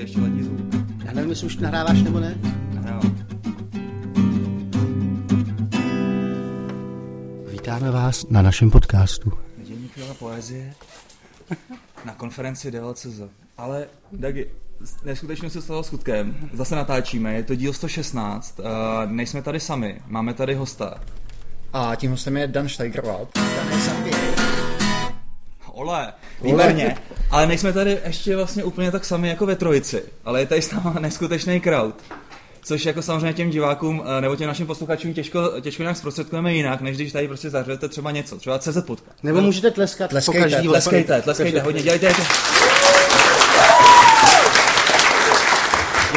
ještě letní zvuk. Já nevím, jestli už nahráváš nebo ne. Nahrávám. Vítáme vás na našem podcastu. Nedělní chvíle poezie na konferenci DLCZ. Ale, Dagi, neskutečně se stalo skutkem. Zase natáčíme, je to díl 116. Uh, nejsme tady sami, máme tady hosta. A tím hostem je Dan Steigerwald. Ole, výborně. Ale nejsme tady ještě vlastně úplně tak sami jako ve trojici, ale je tady s náma neskutečný crowd. Což jako samozřejmě těm divákům eh, nebo těm našim posluchačům těžko, těžko nějak zprostředkujeme jinak, než když tady prostě zařvete třeba něco, třeba CZ podcast. Nebo můžete tleskat Tleskejte, každý Tleskejte, tleskejte, hodně, dělejte, dělejte.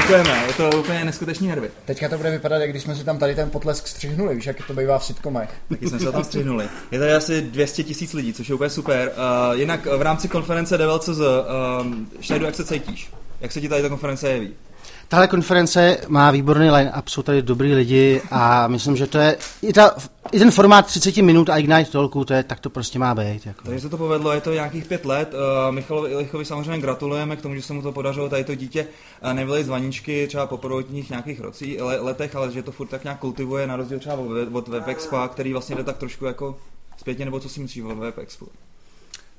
Děkujeme, je to úplně neskutečný nervy. Teďka to bude vypadat, jak když jsme si tam tady ten potlesk střihnuli, víš, jak to bývá v sitcomech. Taky jsme se tam střihnuli. Je tady asi 200 tisíc lidí, což je úplně super. Uh, jinak v rámci konference DevLCZ, uh, Šajdu, jak se cítíš? Jak se ti tady ta konference jeví? Tahle konference má výborný line-up, jsou tady dobrý lidi a myslím, že to je i, ta, i ten formát 30 minut a Ignite Talku, to je, tak to prostě má být. Jako. Takže se to povedlo, je to nějakých pět let. Uh, Michalovi Ilichovi samozřejmě gratulujeme k tomu, že se mu to podařilo tady to dítě uh, nevylit z vaničky třeba po prvotních nějakých rocí, le, letech, ale že to furt tak nějak kultivuje na rozdíl třeba od, od WebExpa, který vlastně jde tak trošku jako zpětně, nebo co si myslíš o WebExpu?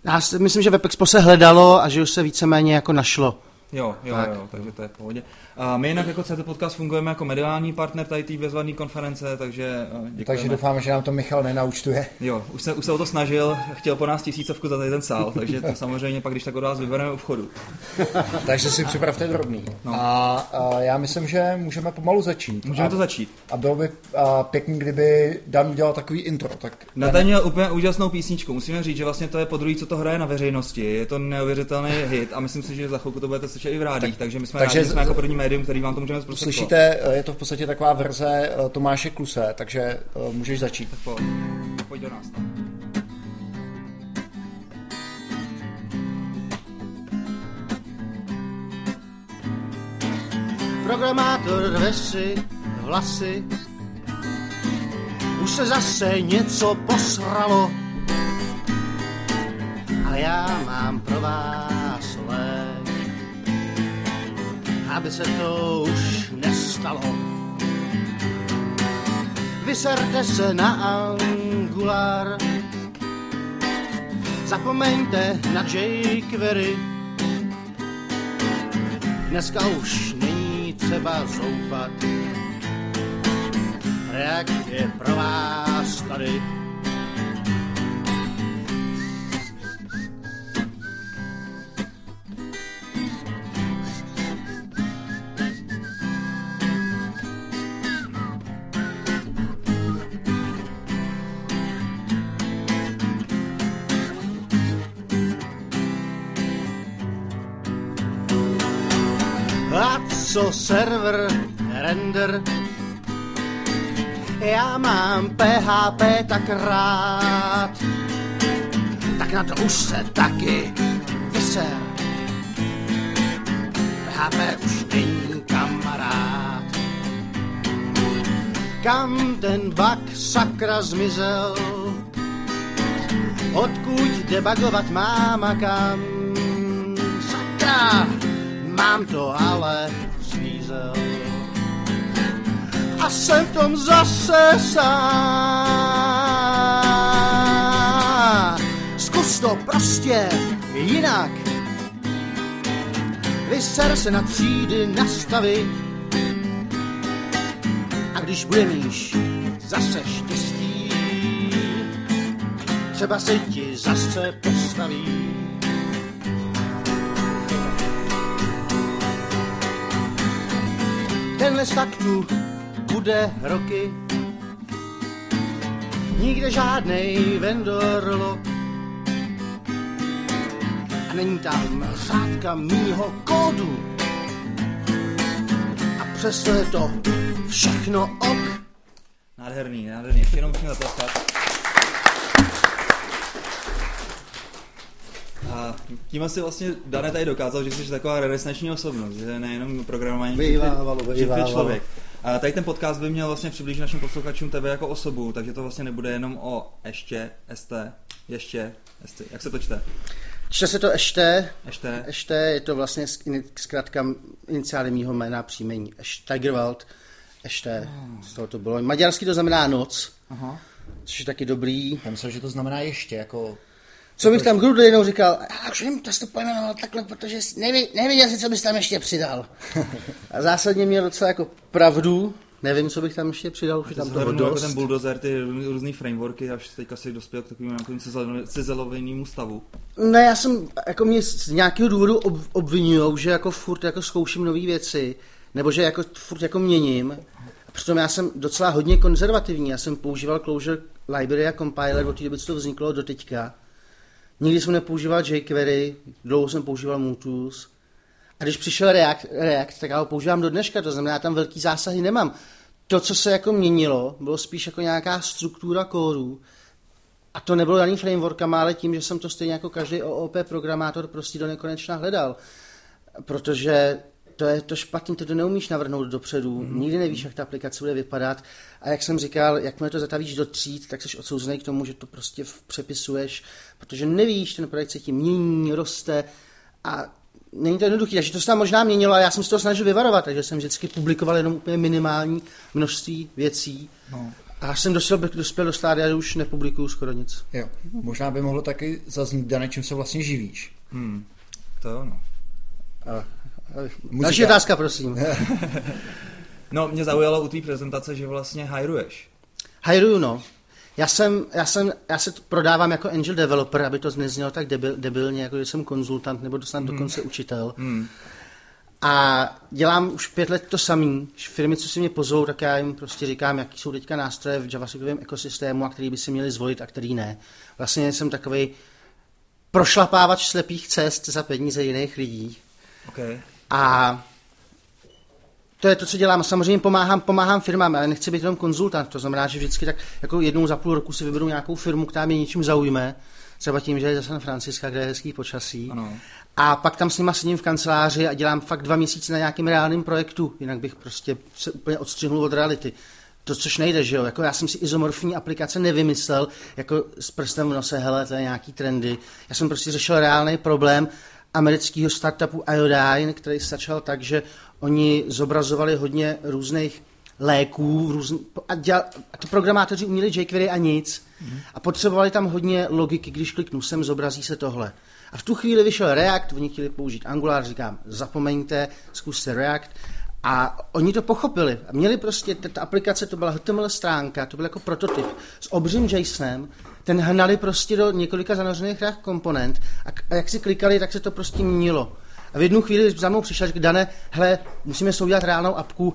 Já si myslím, že Webexpo se hledalo a že už se víceméně jako našlo. Jo, jo, Tak. jo, takže to je v pohodě. A my jinak jako CT Podcast fungujeme jako mediální partner tady té bezvadné konference, takže uh, děkujeme. Takže doufáme, že nám to Michal nenaučtuje. Jo, už se, už se o to snažil, chtěl po nás tisícovku za ten sál, takže to samozřejmě pak, když tak od vás vybereme u vchodu. Takže si připravte drobný. No. A, a já myslím, že můžeme pomalu začít. Můžeme a, to začít. A bylo by a, pěkný, kdyby Dan udělal takový intro. Tak Natan měl úplně úžasnou písničku. Musíme říct, že vlastně to je podruhé, co to hraje na veřejnosti. Je to neuvěřitelný hit a myslím si, že za chvilku to budete slyšet i v rádích, takže my jsme takže rádi, jsme jako první médium, který vám to můžeme zprostředkovat. Slyšíte, je to v podstatě taková verze eh, Tomáše Kluse, takže eh, můžeš začít. Tak pojď, pojď do nás. tam. Programátor rve si vlasy, už se zase něco posralo, ale já mám pro vás lék, aby se to už nestalo. Vyserte se na Angular, zapomeňte na jQuery, Dneska už není třeba zoufat. React je pro vás tady. Co server render? Já mám PHP tak rád, tak na to už se taky vyser. PHP už není kamarád. Kam ten bug sakra zmizel? Odkud debugovat mám a kam? Sakra, mám to ale svízel. A jsem v tom zase sám. Zkus to prostě jinak. Vyser se na třídy nastavit. A když bude míš zase štěstí, třeba se ti zase postaví. Tenhle stack tu bude roky, nikde žádnej vendor lock. A není tam řádka mýho kódu. A přesto je to všechno ok. Nádherný, nádherný. Jenom musím zatleskat. A tím asi vlastně Dane tady dokázal, že jsi taková renesanční osobnost, že nejenom programování, Vyjvávalo, že jsi vyjvávalo. člověk. A tady ten podcast by měl vlastně přiblížit našim posluchačům tebe jako osobu, takže to vlastně nebude jenom o ještě, ST, ještě, ST, jak se to čte? Čte se to ještě, Ještě. ještě je to vlastně zkrátka iniciály mýho jména příjmení. Tigerwald, ještě, z toho to bylo. Maďarsky to znamená noc, Aha. což je taky dobrý. Já myslím, že to znamená ještě, jako Co bych tam Grudl jednou říkal, já už nevím, to jsi to pojmenoval takhle, protože neví, nevěděl si, co bys tam ještě přidal. A zásadně měl docela jako pravdu, nevím, co bych tam ještě přidal, už tam toho jako dost. ten bulldozer, ty různý frameworky, až teďka si dospěl k takovému nějakému cizel- cizelovému stavu. Ne, já jsem, jako mě z nějakého důvodu ob, obvinujou, že jako furt jako zkouším nové věci, nebo že jako furt jako měním. A přitom já jsem docela hodně konzervativní, já jsem používal Clojure Library a Compiler od té doby, co to vzniklo do teďka. Nikdy jsem nepoužíval jQuery, dlouho jsem používal Mutus. A když přišel React, React, tak já ho používám do dneška, to znamená, já tam velký zásahy nemám. To, co se jako měnilo, bylo spíš jako nějaká struktura kódu, a to nebylo daný frameworkama, ale tím, že jsem to stejně jako každý OOP programátor prostě do nekonečna hledal. Protože to je to špatný, to, to neumíš navrhnout dopředu, mm. nikdy nevíš, jak ta aplikace bude vypadat. A jak jsem říkal, jakmile to zatavíš do tříd, tak jsi odsouzený k tomu, že to prostě v- přepisuješ, protože nevíš, ten projekt se ti mění, roste a není to jednoduché. Takže to se tam možná měnilo a já jsem se to snažil vyvarovat, takže jsem vždycky publikoval jenom úplně minimální množství věcí. No. A až jsem dospěl, dospěl do stádia, že už nepublikuju skoro nic. jo. Možná by mohlo taky zaznít, Dane, čím se vlastně živíš. Hmm. To jo, no. Další otázka, prosím. No, mě zaujalo u té prezentace, že vlastně hajruješ. Hiruju, no. Já jsem, já jsem, já se prodávám jako angel developer, aby to neznělo tak debil, debilně, jako že jsem konzultant nebo snad hmm. dokonce učitel. Hmm. A dělám už pět let to samý. Firmy, co si mě pozvou, tak já jim prostě říkám, jaký jsou teďka nástroje v javascriptovém ekosystému a který by si měli zvolit a který ne. Vlastně jsem takový prošlapávač slepých cest za peníze jiných lidí. Okay. A to je to, co dělám. Samozřejmě pomáhám, pomáhám firmám, ale nechci být jenom konzultant. To znamená, že vždycky tak jako jednou za půl roku si vyberu nějakou firmu, která mě něčím zaujme. Třeba tím, že je ze San Franciska, kde je hezký počasí. Ano. A pak tam s nima sedím v kanceláři a dělám fakt dva měsíce na nějakém reálném projektu, jinak bych prostě se úplně odstřihnul od reality. To, což nejde, že jo? Jako já jsem si izomorfní aplikace nevymyslel, jako s prstem v nose, hele, to je nějaký trendy. Já jsem prostě řešil reálný problém amerického startupu Iodine, který začal tak, že oni zobrazovali hodně různých léků různ... a, děl... a to programátoři uměli jQuery a nic. Mm. A potřebovali tam hodně logiky, když kliknu sem, zobrazí se tohle. A v tu chvíli vyšel React, oni chtěli použít Angular, říkám, zapomeňte, zkuste React. A oni to pochopili. Měli prostě, ta, aplikace, to byla HTML stránka, to byl jako prototyp s obřím JSONem, ten hnali prostě do několika zanořených komponent a, a jak si klikali, tak se to prostě měnilo. A v jednu chvíli za mnou přišel, že Dane, hele, musíme si udělat reálnou apku,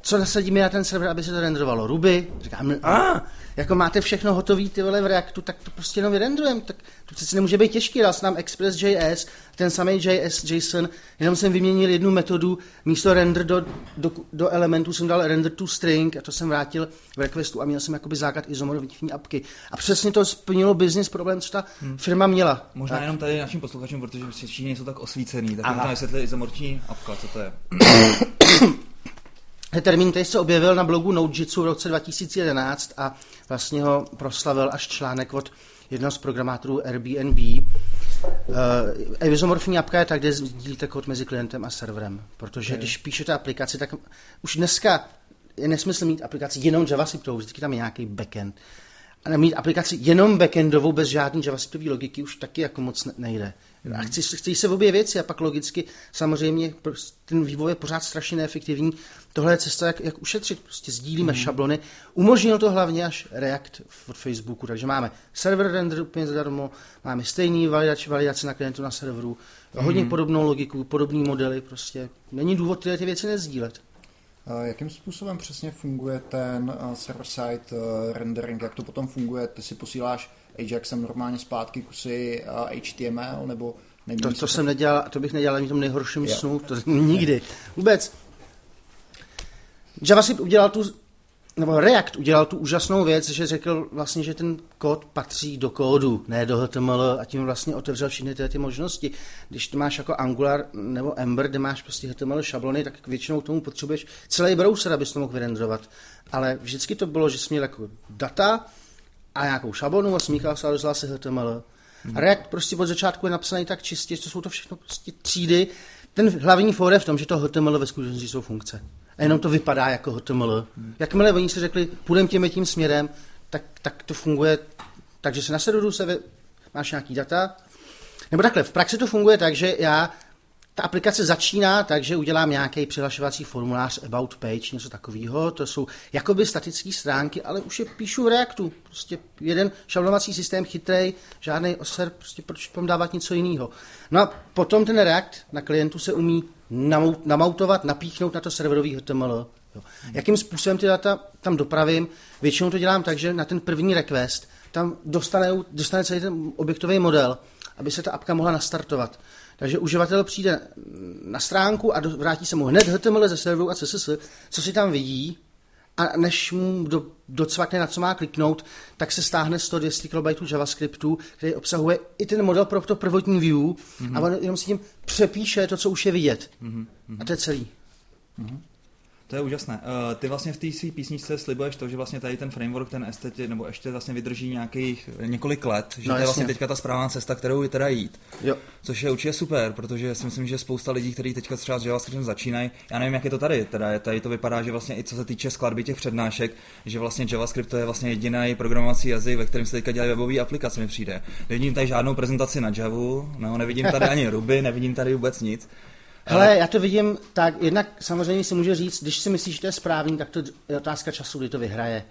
co nasadíme na ten server, aby se to renderovalo? Ruby? Říkám, a, ah, jako máte všechno hotové ty vole v Reactu, tak to prostě jenom vyrendrujeme, tak to přece nemůže být těžký, dal jsem nám Express.js, ten samý JS, JSON, jenom jsem vyměnil jednu metodu, místo render do, do, do elementů jsem dal render to string a to jsem vrátil v requestu a měl jsem jakoby základ izomorfní apky. A přesně to splnilo business problém, co ta hmm. firma měla. Možná tak. jenom tady našim posluchačům, protože v Číně jsou tak osvícený, tak možná vysvětlit izomorční apka, co to je. Termín, který se objevil na blogu Nodejitsu v roce 2011 a vlastně ho proslavil až článek od jednoho z programátorů Airbnb. Uh, izomorfní apka je tak, kde sdílíte kód mezi klientem a serverem, protože okay. když píšete aplikaci, tak už dneska je nesmysl mít aplikaci jenom JavaScriptovou, vždycky tam je nějaký backend. A mít aplikaci jenom backendovou bez žádné JavaScriptové logiky už taky jako moc nejde. A chci, chci se v obě věci a pak logicky samozřejmě ten vývoj je pořád strašně neefektivní. Tohle je cesta, jak, jak ušetřit. Prostě sdílíme mm. šablony. Umožnil to hlavně až React od Facebooku, takže máme server render úplně zadarmo, máme stejný validač, validace na klientu na serveru, mm. hodně podobnou logiku, podobné modely, prostě není důvod tyhle ty věci nezdílet. Jakým způsobem přesně funguje ten server-side rendering, jak to potom funguje? Ty si posíláš Ajaxem normálně zpátky kusy HTML, nebo to, to jsem nedělal, to bych nedělal ani v tom nejhorším jo. snu, to nikdy. Vůbec. JavaScript udělal tu, nebo React udělal tu úžasnou věc, že řekl vlastně, že ten kód patří do kódu, ne do HTML a tím vlastně otevřel všechny ty, ty možnosti. Když ty máš jako Angular nebo Ember, kde máš prostě HTML šablony, tak většinou k tomu potřebuješ celý browser, abys to mohl vyrendrovat. Ale vždycky to bylo, že jsi měl jako data a nějakou šablonu a smíchal se a rozdělal se HTML. A React prostě od začátku je napsaný tak čistě, že jsou to všechno prostě třídy. Ten hlavní for je v tom, že to HTML ve skutečnosti jsou funkce. A jenom to vypadá jako HTML. Jakmile oni si řekli, půjdeme tím tím směrem, tak, tak to funguje takže se na serveru se máš nějaký data, nebo takhle, v praxi to funguje tak, že já ta aplikace začíná tak, že udělám nějaký přihlašovací formulář about page, něco takového. To jsou jakoby statické stránky, ale už je píšu v Reactu. Prostě jeden šablonovací systém chytrý, žádný oser, prostě proč tam dávat něco jiného. No a potom ten React na klientu se umí namautovat, napíchnout na to serverový HTML. Jo. Jakým způsobem ty data tam dopravím? Většinou to dělám tak, že na ten první request tam dostane, dostane celý ten objektový model, aby se ta apka mohla nastartovat. Takže uživatel přijde na stránku a vrátí se mu hned HTML ze serveru a CSS, co si tam vidí, a než mu do, docvakne, na co má kliknout, tak se stáhne 100-200 KB JavaScriptu, který obsahuje i ten model pro to prvotní view mm-hmm. a on jenom si tím přepíše to, co už je vidět. Mm-hmm. A to je celý. Mm-hmm. To je úžasné. Uh, ty vlastně v té své písničce slibuješ to, že vlastně tady ten framework, ten estet, nebo ještě vlastně vydrží nějakých několik let, že no, to je vlastně teďka ta správná cesta, kterou je teda jít. Jo. Což je určitě super, protože si myslím, že spousta lidí, kteří teďka třeba s JavaScriptem začínají, já nevím, jak je to tady, teda tady to vypadá, že vlastně i co se týče skladby těch přednášek, že vlastně JavaScript to je vlastně jediný programovací jazyk, ve kterém se teďka dělají webové aplikace, mi přijde. Nevidím tady žádnou prezentaci na Javu, no, nevidím tady ani Ruby, nevidím tady vůbec nic. Hele, já to vidím tak, jednak samozřejmě si může říct, když si myslíš, že to je správný, tak to je otázka času, kdy to vyhraje.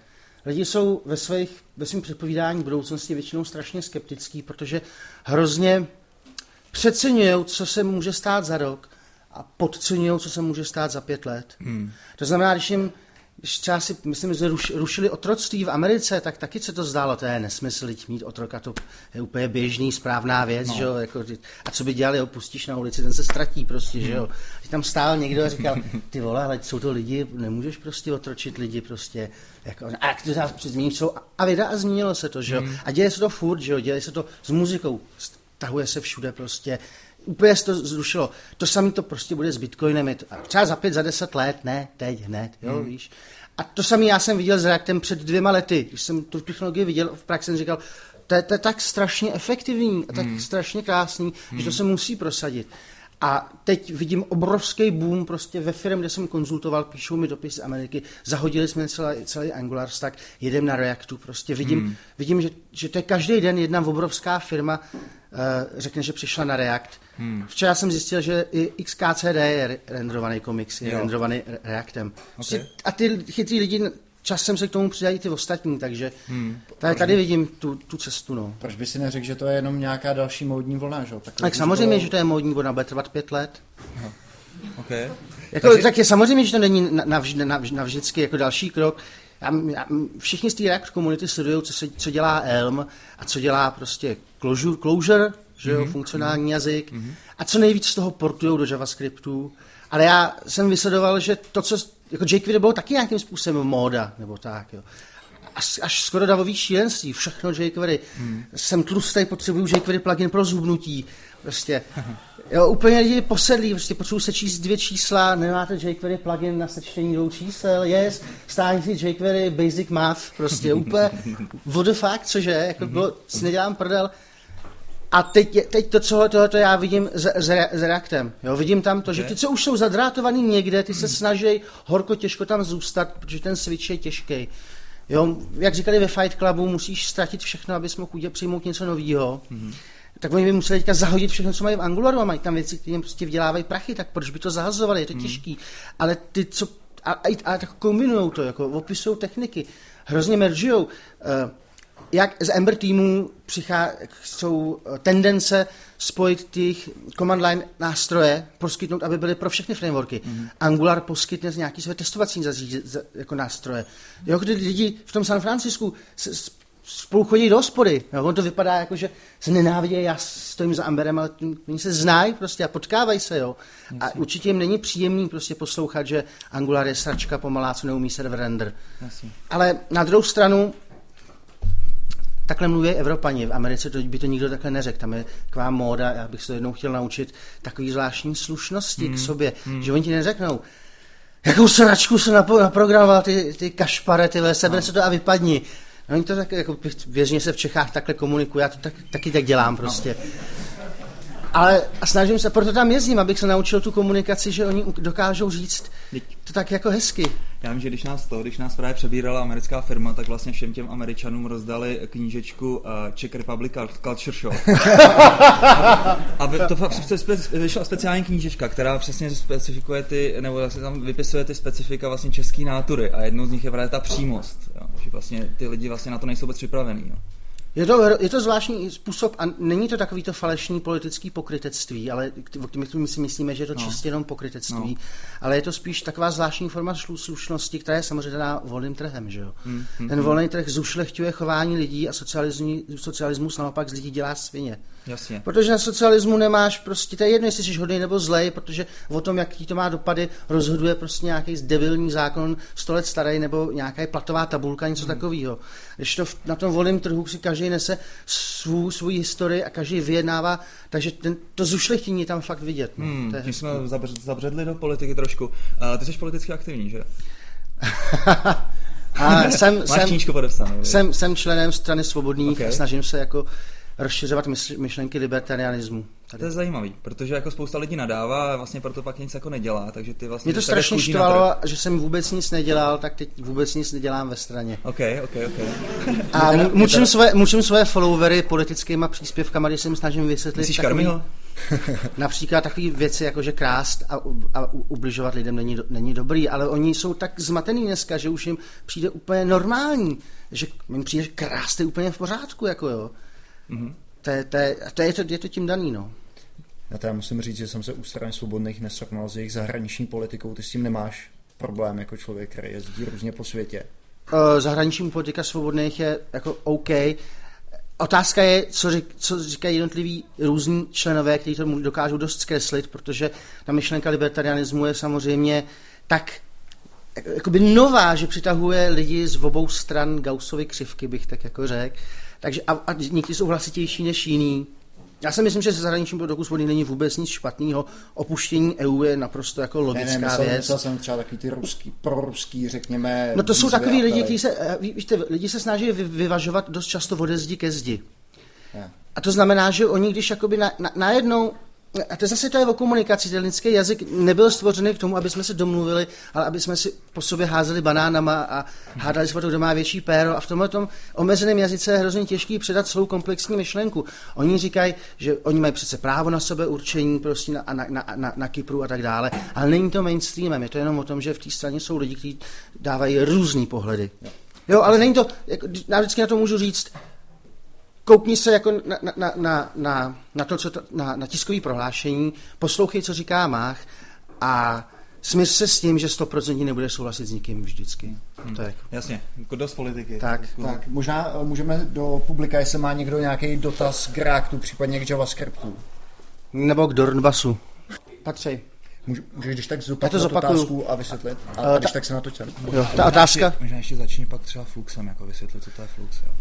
Lidi jsou ve, svých, ve svém předpovídání budoucnosti většinou strašně skeptický, protože hrozně přeceňují, co se může stát za rok a podceňují, co se může stát za pět let. Hmm. To znamená, když jim když třeba si, myslím, že rušili otroctví v Americe, tak taky se to zdálo, to je nesmysl, mít otroka, to je úplně běžný, správná věc, no. že jo, jako, a co by dělali, ho pustíš na ulici, ten se ztratí prostě, že jo. A tam stál někdo a říkal, ty vole, ale jsou to lidi, nemůžeš prostě otročit lidi prostě, jako, a jak to změníš celou, a věda a změnilo se to, že jo. Hmm. A děje se to furt, že jo, děje se to s muzikou, stahuje se všude prostě, úplně se to zrušilo. To samé to prostě bude s Bitcoinem. třeba za pět, za deset let, ne, teď, hned, jo, hmm. víš. A to samé já jsem viděl s Reactem před dvěma lety. Když jsem tu technologii viděl v praxi, jsem říkal, to je, to je tak strašně efektivní a tak hmm. strašně krásný, hmm. že to hmm. se musí prosadit. A teď vidím obrovský boom prostě ve firmě, kde jsem konzultoval, píšou mi dopisy z Ameriky, zahodili jsme celý, celý Angular stack, jedem na Reactu, prostě vidím, hmm. vidím že, že to je každý den jedna obrovská firma, uh, řekne, že přišla na React. Hmm. Včera jsem zjistil, že i XKCD je renderovaný komiks, je jo. renderovaný Reactem. Okay. A ty chytrý lidi časem se k tomu přidají ty ostatní, takže hmm. tady, tady vidím tu, tu cestu. No. Proč by si neřekl, že to je jenom nějaká další módní vlna? Že? Tak, tak samozřejmě, bylo... že to je módní vlna, bude trvat pět let. No. Okay. Jako, takže... Tak je samozřejmě, že to není navždy, navždy, navždycky jako další krok. Já, já, všichni z té React komunity sledují, co, se, co dělá Elm a co dělá prostě Clojure, Clojure že jo, mm-hmm. funkcionální mm-hmm. jazyk mm-hmm. a co nejvíc z toho portují do JavaScriptu. Ale já jsem vysledoval, že to, co jako jQuery bylo taky nějakým způsobem móda, nebo tak, jo. Až, až skoro davový šílenství, všechno jQuery. Hmm. Jsem tlustý, potřebuju jQuery plugin pro zubnutí. Prostě, jo, úplně lidi posedlí, prostě potřebuji sečíst dvě čísla, nemáte jQuery plugin na sečtení dvou čísel, yes, stáhni si jQuery basic math, prostě úplně, what the fuck, cože, jako bylo, si nedělám prdel, a teď, teď to, co tohoto já vidím s, s, s Reactem. Jo, vidím tam to, že ty, co už jsou zadrátovaný někde, ty se snaží horko těžko tam zůstat, protože ten switch je těžký. Jo, jak říkali ve Fight Clubu, musíš ztratit všechno, abys mohl udělat, přijmout něco nového. Mm-hmm. Tak oni by museli teďka zahodit všechno, co mají v Angularu a mají tam věci, které jim prostě vydělávají prachy, tak proč by to zahazovali, je to mm. těžký. Ale ty, co, a, a, a tak kombinují to, jako opisují techniky, hrozně meržujou. Uh, jak z Ember týmu přichá, jsou eh, tendence spojit těch command line nástroje, poskytnout, aby byly pro všechny frameworky. Mm-hmm. Angular poskytne nějaký své testovací zařízení jako nástroje. Jo, když lidi v tom San Francisku spolu chodí do hospody. Jo, on to vypadá jako, že se nenávidí, já stojím za Amberem, ale oni se znají prostě a potkávají se, jo. A určitě jim není příjemný prostě poslouchat, že Angular je sračka pomalá, co neumí server render. Jasně. Ale na druhou stranu, takhle mluví Evropani. V Americe to, by to nikdo takhle neřekl. Tam je taková móda, já bych se to jednou chtěl naučit, takový zvláštní slušnosti mm. k sobě, mm. že oni ti neřeknou, jakou sračku se naprogramoval ty, ty kašpare, ty sebe se to a vypadni. No, oni to tak, jako věřně se v Čechách takhle komunikuje, já to tak, taky tak dělám prostě. No. Ale a snažím se, proto tam jezdím, abych se naučil tu komunikaci, že oni dokážou říct to tak jako hezky. Já vím, že když nás to, když nás právě přebírala americká firma, tak vlastně všem těm američanům rozdali knížečku uh, Czech Republic Culture Show. a to vyšla speciální knížečka, která přesně specifikuje ty, nebo vlastně tam vypisuje ty specifika vlastně české nátury a jednou z nich je právě ta přímost, jo, že vlastně ty lidi vlastně na to nejsou vůbec připravený. Jo. Je to, je to zvláštní způsob a není to takový to falešný politický pokrytectví, ale my si myslíme, že je to no. čistě jenom pokrytectví, no. ale je to spíš taková zvláštní forma slušnosti, která je samozřejmě daná volným trhem. Že jo? Hmm, hmm, Ten volný trh zušlechťuje chování lidí a socialismus naopak z lidí dělá svině. Jasně. Protože na socialismu nemáš prostě, to je jedno, jestli jsi hodný nebo zlej, protože o tom, jaký to má dopady, rozhoduje prostě nějaký debilní zákon 100 let starý nebo nějaká platová tabulka, něco hmm. takového. Když to na tom volném trhu si každý nese svou, svou historii a každý vyjednává, takže ten, to zušlechtění tam fakt vidět. No. Hmm, to je jsme zabředli do politiky trošku. Uh, ty jsi politicky aktivní, že? a jsem, Máš jsem, jsem, jsem členem strany svobodných okay. a snažím se jako rozšiřovat myšlenky libertarianismu. Tady. To je zajímavý, protože jako spousta lidí nadává a vlastně proto pak nic jako nedělá, takže ty vlastně... Mě to strašně štvalo, že jsem vůbec nic nedělal, tak teď vůbec nic nedělám ve straně. Ok, ok, ok. A mučím své, mučím své followery politickýma příspěvkama, když jsem snažím vysvětlit... Myslíš takový, například takové věci, jako že krást a, a ubližovat lidem není, není dobrý, ale oni jsou tak zmatený dneska, že už jim přijde úplně normální, že jim přijde, že krást je úplně v pořádku, jako jo. Mm-hmm. To, je, to, je, to, je, to, je to tím daný, no. Já teda musím říct, že jsem se u strany svobodných nesrovnal s jejich zahraniční politikou. Ty s tím nemáš problém jako člověk, který jezdí různě po světě. Uh, zahraniční politika svobodných je jako OK. Otázka je, co, řík, co říkají jednotliví různí členové, kteří to dokážou dost zkreslit, protože ta myšlenka libertarianismu je samozřejmě tak jakoby nová, že přitahuje lidi z obou stran Gaussovy křivky, bych tak jako řekl. Takže a, a někdy jsou hlasitější než jiný. Já si myslím, že se zahraničním produktu svobody není vůbec nic špatného. Opuštění EU je naprosto jako logická ne, ne, myslel, věc. Myslel jsem třeba takový ty ruský, proruský, řekněme. No to jsou takový lidi, kteří se, eh, víte, lidi se snaží vyvažovat dost často ode zdi ke zdi. Yeah. A to znamená, že oni, když jakoby na, na, najednou a to zase to je o komunikaci. Ten lidský jazyk nebyl stvořený k tomu, aby jsme se domluvili, ale aby jsme si po sobě házeli banánama a hádali se o to, kdo má větší péro. A v tomhle tom omezeném jazyce je hrozně těžký předat celou komplexní myšlenku. Oni říkají, že oni mají přece právo na sebe určení prostě na, na, na, na, na Kypru a tak dále, ale není to mainstreamem. Je to jenom o tom, že v té straně jsou lidi, kteří dávají různý pohledy. Jo, ale není to, jako, já vždycky na to můžu říct, koukni se jako na, na, na, na, na to, co to, na, na tiskový prohlášení, poslouchej, co říká Mach a smysl se s tím, že 100% nebude souhlasit s nikým vždycky. Hmm. Tak. Jasně, jako dost politiky. Tak. tak, možná eh, můžeme do publika, jestli má někdo nějaký dotaz k Reactu, případně k JavaScriptu. Nebo k Dornbasu. Patřej. Můžeš když tak zopakovat otázku a vysvětlit? A, a když ta, tak se na to čer. Jo, ta otázka... Možná ještě začni pak třeba Fluxem, jako vysvětlit, co to je Flux. Jo.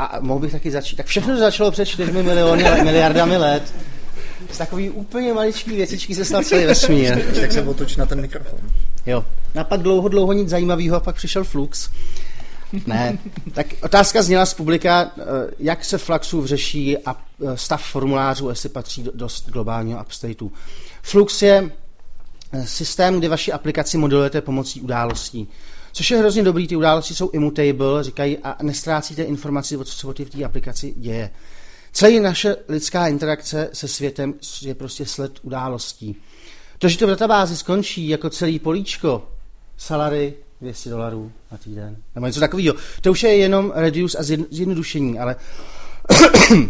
A mohl bych taky začít. Tak všechno začalo před 4 miliony, miliardami let. Z takový úplně maličký věcičky se stal celý vesmír. tak se otoč na ten mikrofon. Jo. A pak dlouho, dlouho nic zajímavého a pak přišel Flux. Ne. Tak otázka zněla z publika, eh, jak se Fluxu řeší a eh, stav formulářů, jestli patří do dost globálního upstateu. Flux je eh, systém, kde vaši aplikaci modelujete pomocí událostí. Což je hrozně dobrý, ty události jsou immutable, říkají, a nestrácíte informaci, o co se v té aplikaci děje. Celý naše lidská interakce se světem je prostě sled událostí. To, že to v databázi skončí jako celý políčko, salary 200 dolarů na týden, nebo něco takového, to už je jenom reduce a zjednodušení, ale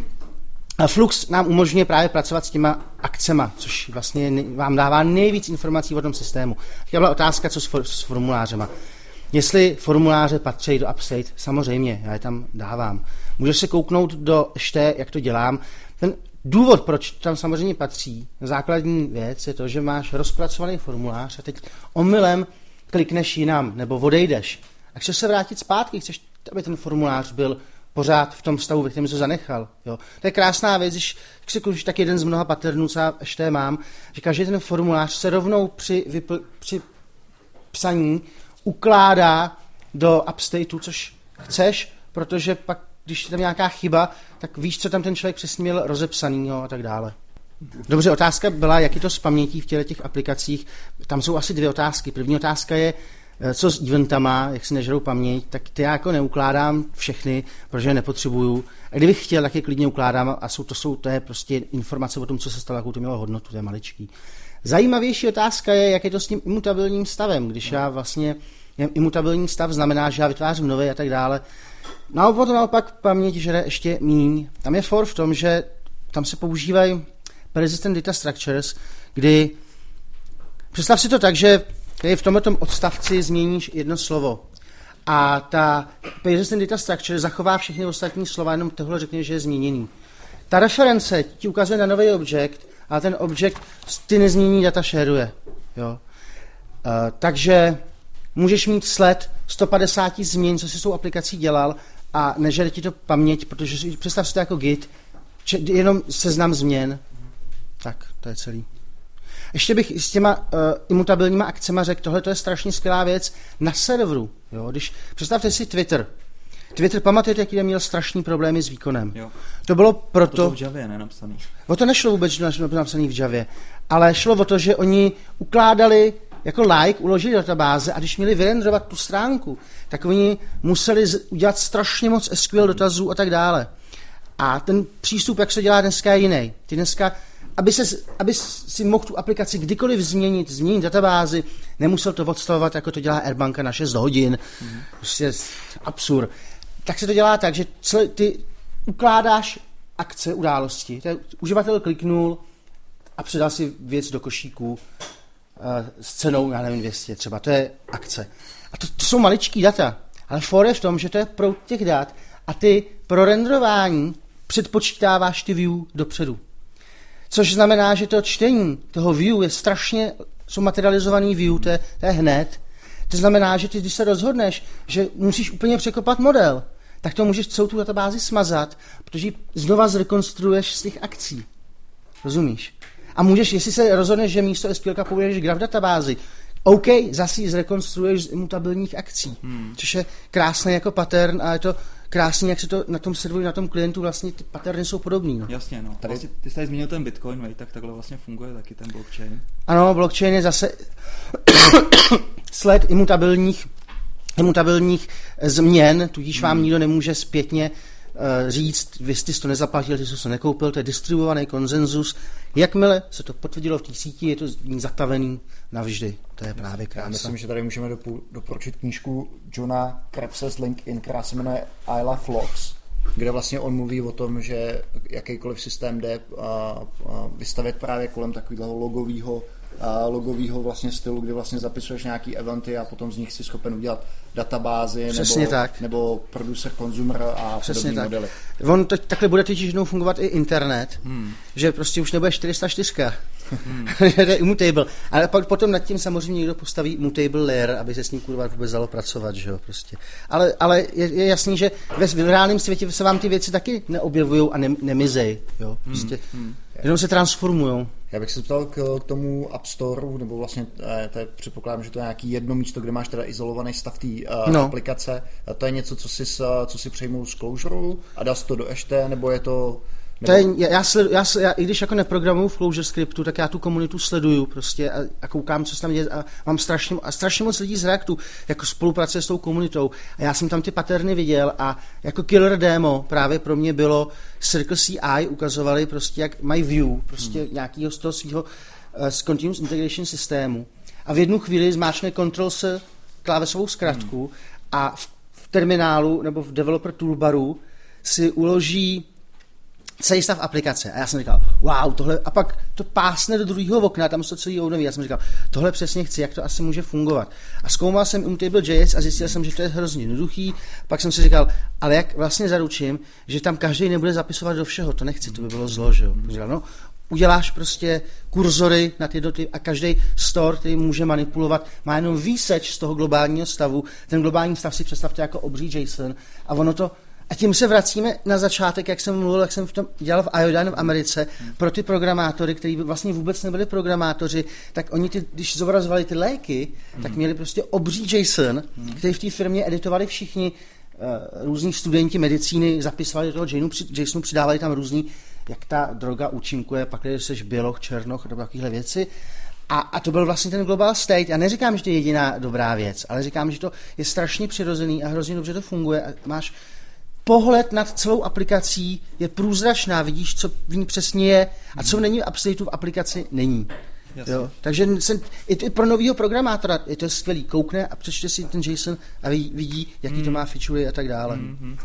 a Flux nám umožňuje právě pracovat s těma akcema, což vlastně vám dává nejvíc informací o tom systému. Teď byla otázka, co s, for, s formulářema. Jestli formuláře patří do Upstate, samozřejmě, já je tam dávám. Můžeš se kouknout do šte, jak to dělám. Ten důvod, proč tam samozřejmě patří, základní věc je to, že máš rozpracovaný formulář a teď omylem klikneš jinam nebo odejdeš. A chceš se vrátit zpátky, chceš, aby ten formulář byl pořád v tom stavu, ve kterém se zanechal. Jo. To je krásná věc, když si koučíš, tak jeden z mnoha patternů, co ještě mám, že každý ten formulář se rovnou při, vypl, při psaní ukládá do upstateu, což chceš, protože pak, když je tam nějaká chyba, tak víš, co tam ten člověk přesně měl rozepsaný a tak dále. Dobře, otázka byla, jak je to s pamětí v těchto těch aplikacích. Tam jsou asi dvě otázky. První otázka je, eh, co s eventama, jak si nežerou paměť, tak ty já jako neukládám všechny, protože je nepotřebuju. A kdybych chtěl, tak je klidně ukládám a jsou, to, jsou, to je prostě informace o tom, co se stalo, jakou to mělo hodnotu, to je maličký. Zajímavější otázka je, jak je to s tím imutabilním stavem, když já vlastně, imutabilní stav znamená, že já vytvářím nové a tak dále. Potom naopak paměť žere ještě míň. Tam je for v tom, že tam se používají persistent data structures, kdy představ si to tak, že tady v tomto odstavci změníš jedno slovo a ta persistent data structure zachová všechny ostatní slova, jenom tohle řekne, že je změněný. Ta reference ti ukazuje na nový objekt, a ten objekt ty nezmění data shareuje. Jo? Uh, takže můžeš mít sled 150 změn, co si s tou aplikací dělal a nežere ti to paměť, protože představ si to jako git, či, jenom seznam změn. Tak, to je celý. Ještě bych s těma uh, imutabilníma akcemi řekl, tohle to je strašně skvělá věc na serveru. Jo? Když, představte si Twitter. Twitter, pamatujete, jaký měl strašný problémy s výkonem? Jo. To bylo proto... To, to v Javě nenapsaný. O to nešlo vůbec, že napsaný v Javě, ale šlo o to, že oni ukládali jako like, uložili databáze a když měli vyrendrovat tu stránku, tak oni museli udělat strašně moc SQL dotazů a tak dále. A ten přístup, jak se dělá dneska, je jiný. Ty dneska, aby, se, aby si mohl tu aplikaci kdykoliv změnit, změnit databázi, nemusel to odstavovat, jako to dělá Airbanka na 6 hodin. Mm-hmm. Prostě absurd tak se to dělá tak, že celý, ty ukládáš akce, události. Ten uživatel kliknul a přidal si věc do košíku uh, s cenou, já nevím, 200 třeba. To je akce. A to, to jsou maličký data. Ale for je v tom, že to je pro těch dat a ty pro renderování předpočítáváš ty view dopředu. Což znamená, že to čtení toho view je strašně, jsou materializovaný view, to je, to je hned. To znamená, že ty, když se rozhodneš, že musíš úplně překopat model, tak to můžeš celou tu databázi smazat, protože ji znova zrekonstruuješ z těch akcí. Rozumíš? A můžeš, jestli se rozhodneš, že místo SQL použiješ graf databázi, OK, zase ji zrekonstruuješ z imutabilních akcí, hmm. což je krásný jako pattern a je to krásný, jak se to na tom serveru, na tom klientu vlastně ty patterny jsou podobný. No. Jasně, no. Tady... Vlastně, ty jsi tady zmínil ten Bitcoin, vej, tak takhle vlastně funguje taky ten blockchain. Ano, blockchain je zase sled imutabilních imutabilních změn, tudíž vám nikdo nemůže zpětně uh, říct, vy jsi to nezaplatil, ty jsi to nekoupil, to je distribuovaný konsenzus. Jakmile se to potvrdilo v té síti, je to zatavený navždy. To je právě krásné. Já myslím, že tady můžeme doporučit knížku Johna Krebs's LinkedIn, která se jmenuje I Love Logs, kde vlastně on mluví o tom, že jakýkoliv systém jde a, a vystavit právě kolem takového logového logového vlastně stylu, kdy vlastně zapisuješ nějaký eventy a potom z nich si schopen udělat databázy Přesně nebo, tak. nebo producer, consumer a Přesně tak. modely. On to, takhle bude totiž jednou fungovat i internet, hmm. že prostě už nebude 404, hmm. to je immutable. Ale pak potom nad tím samozřejmě někdo postaví mutable layer, aby se s ním kurva vůbec dalo pracovat, že jo, prostě. Ale, ale je, je jasný, že ve, v reálném světě se vám ty věci taky neobjevují a ne, nemizej, jo, prostě. Hmm. Hmm. Jenom se transformují. Já bych se ptal k, tomu App Store, nebo vlastně eh, to je, předpokládám, že to je nějaký jedno místo, kde máš teda izolovaný stav té uh, no. aplikace. A to je něco, co si, co přejmul z Clojure a dal to do EŠT, nebo je to to je, já, sledu, já, já, i když jako neprogramuju v Clojure scriptu, tak já tu komunitu sleduju prostě a, a koukám, co se tam děje a mám strašně, a strašně moc lidí z Reactu jako spolupráce s tou komunitou a já jsem tam ty paterny viděl a jako killer demo právě pro mě bylo Circle CI ukazovali prostě, jak mají view prostě hmm. nějakého z toho svého uh, z Continuous Integration systému a v jednu chvíli zmáčkne Control s klávesovou zkratku hmm. a v, v terminálu nebo v developer toolbaru si uloží celý stav aplikace. A já jsem říkal, wow, tohle, a pak to pásne do druhého okna, tam se celý obnoví. Já jsem říkal, tohle přesně chci, jak to asi může fungovat. A zkoumal jsem Immutable.js a zjistil jsem, že to je hrozně jednoduchý. Pak jsem si říkal, ale jak vlastně zaručím, že tam každý nebude zapisovat do všeho, to nechci, to by bylo zlo, že jo. Říkal, no, uděláš prostě kurzory na ty doty a každý store, který může manipulovat, má jenom výseč z toho globálního stavu. Ten globální stav si představte jako obří JSON a ono to a tím se vracíme na začátek, jak jsem mluvil, jak jsem v tom dělal v Iodine v Americe, pro ty programátory, kteří vlastně vůbec nebyli programátoři, tak oni, ty, když zobrazovali ty léky, tak měli prostě obří JSON, který v té firmě editovali všichni různí studenti medicíny zapisovali do toho Jasonu, Jasonu přidávali tam různý, jak ta droga účinkuje, pak když jsi běloch, černoch, nebo takovéhle věci. A, a to byl vlastně ten global state. Já neříkám, že to je jediná dobrá věc, ale říkám, že to je strašně přirozený a hrozně dobře to funguje. A máš pohled nad celou aplikací je průzračná, vidíš, co v ní přesně je a co není v upstateu v aplikaci není. Jo? Takže jsem, i, i pro nového programátora je to skvělý. Koukne a přečte si ten JSON a vidí, jaký mm. to má feature a tak dále. Mm-hmm.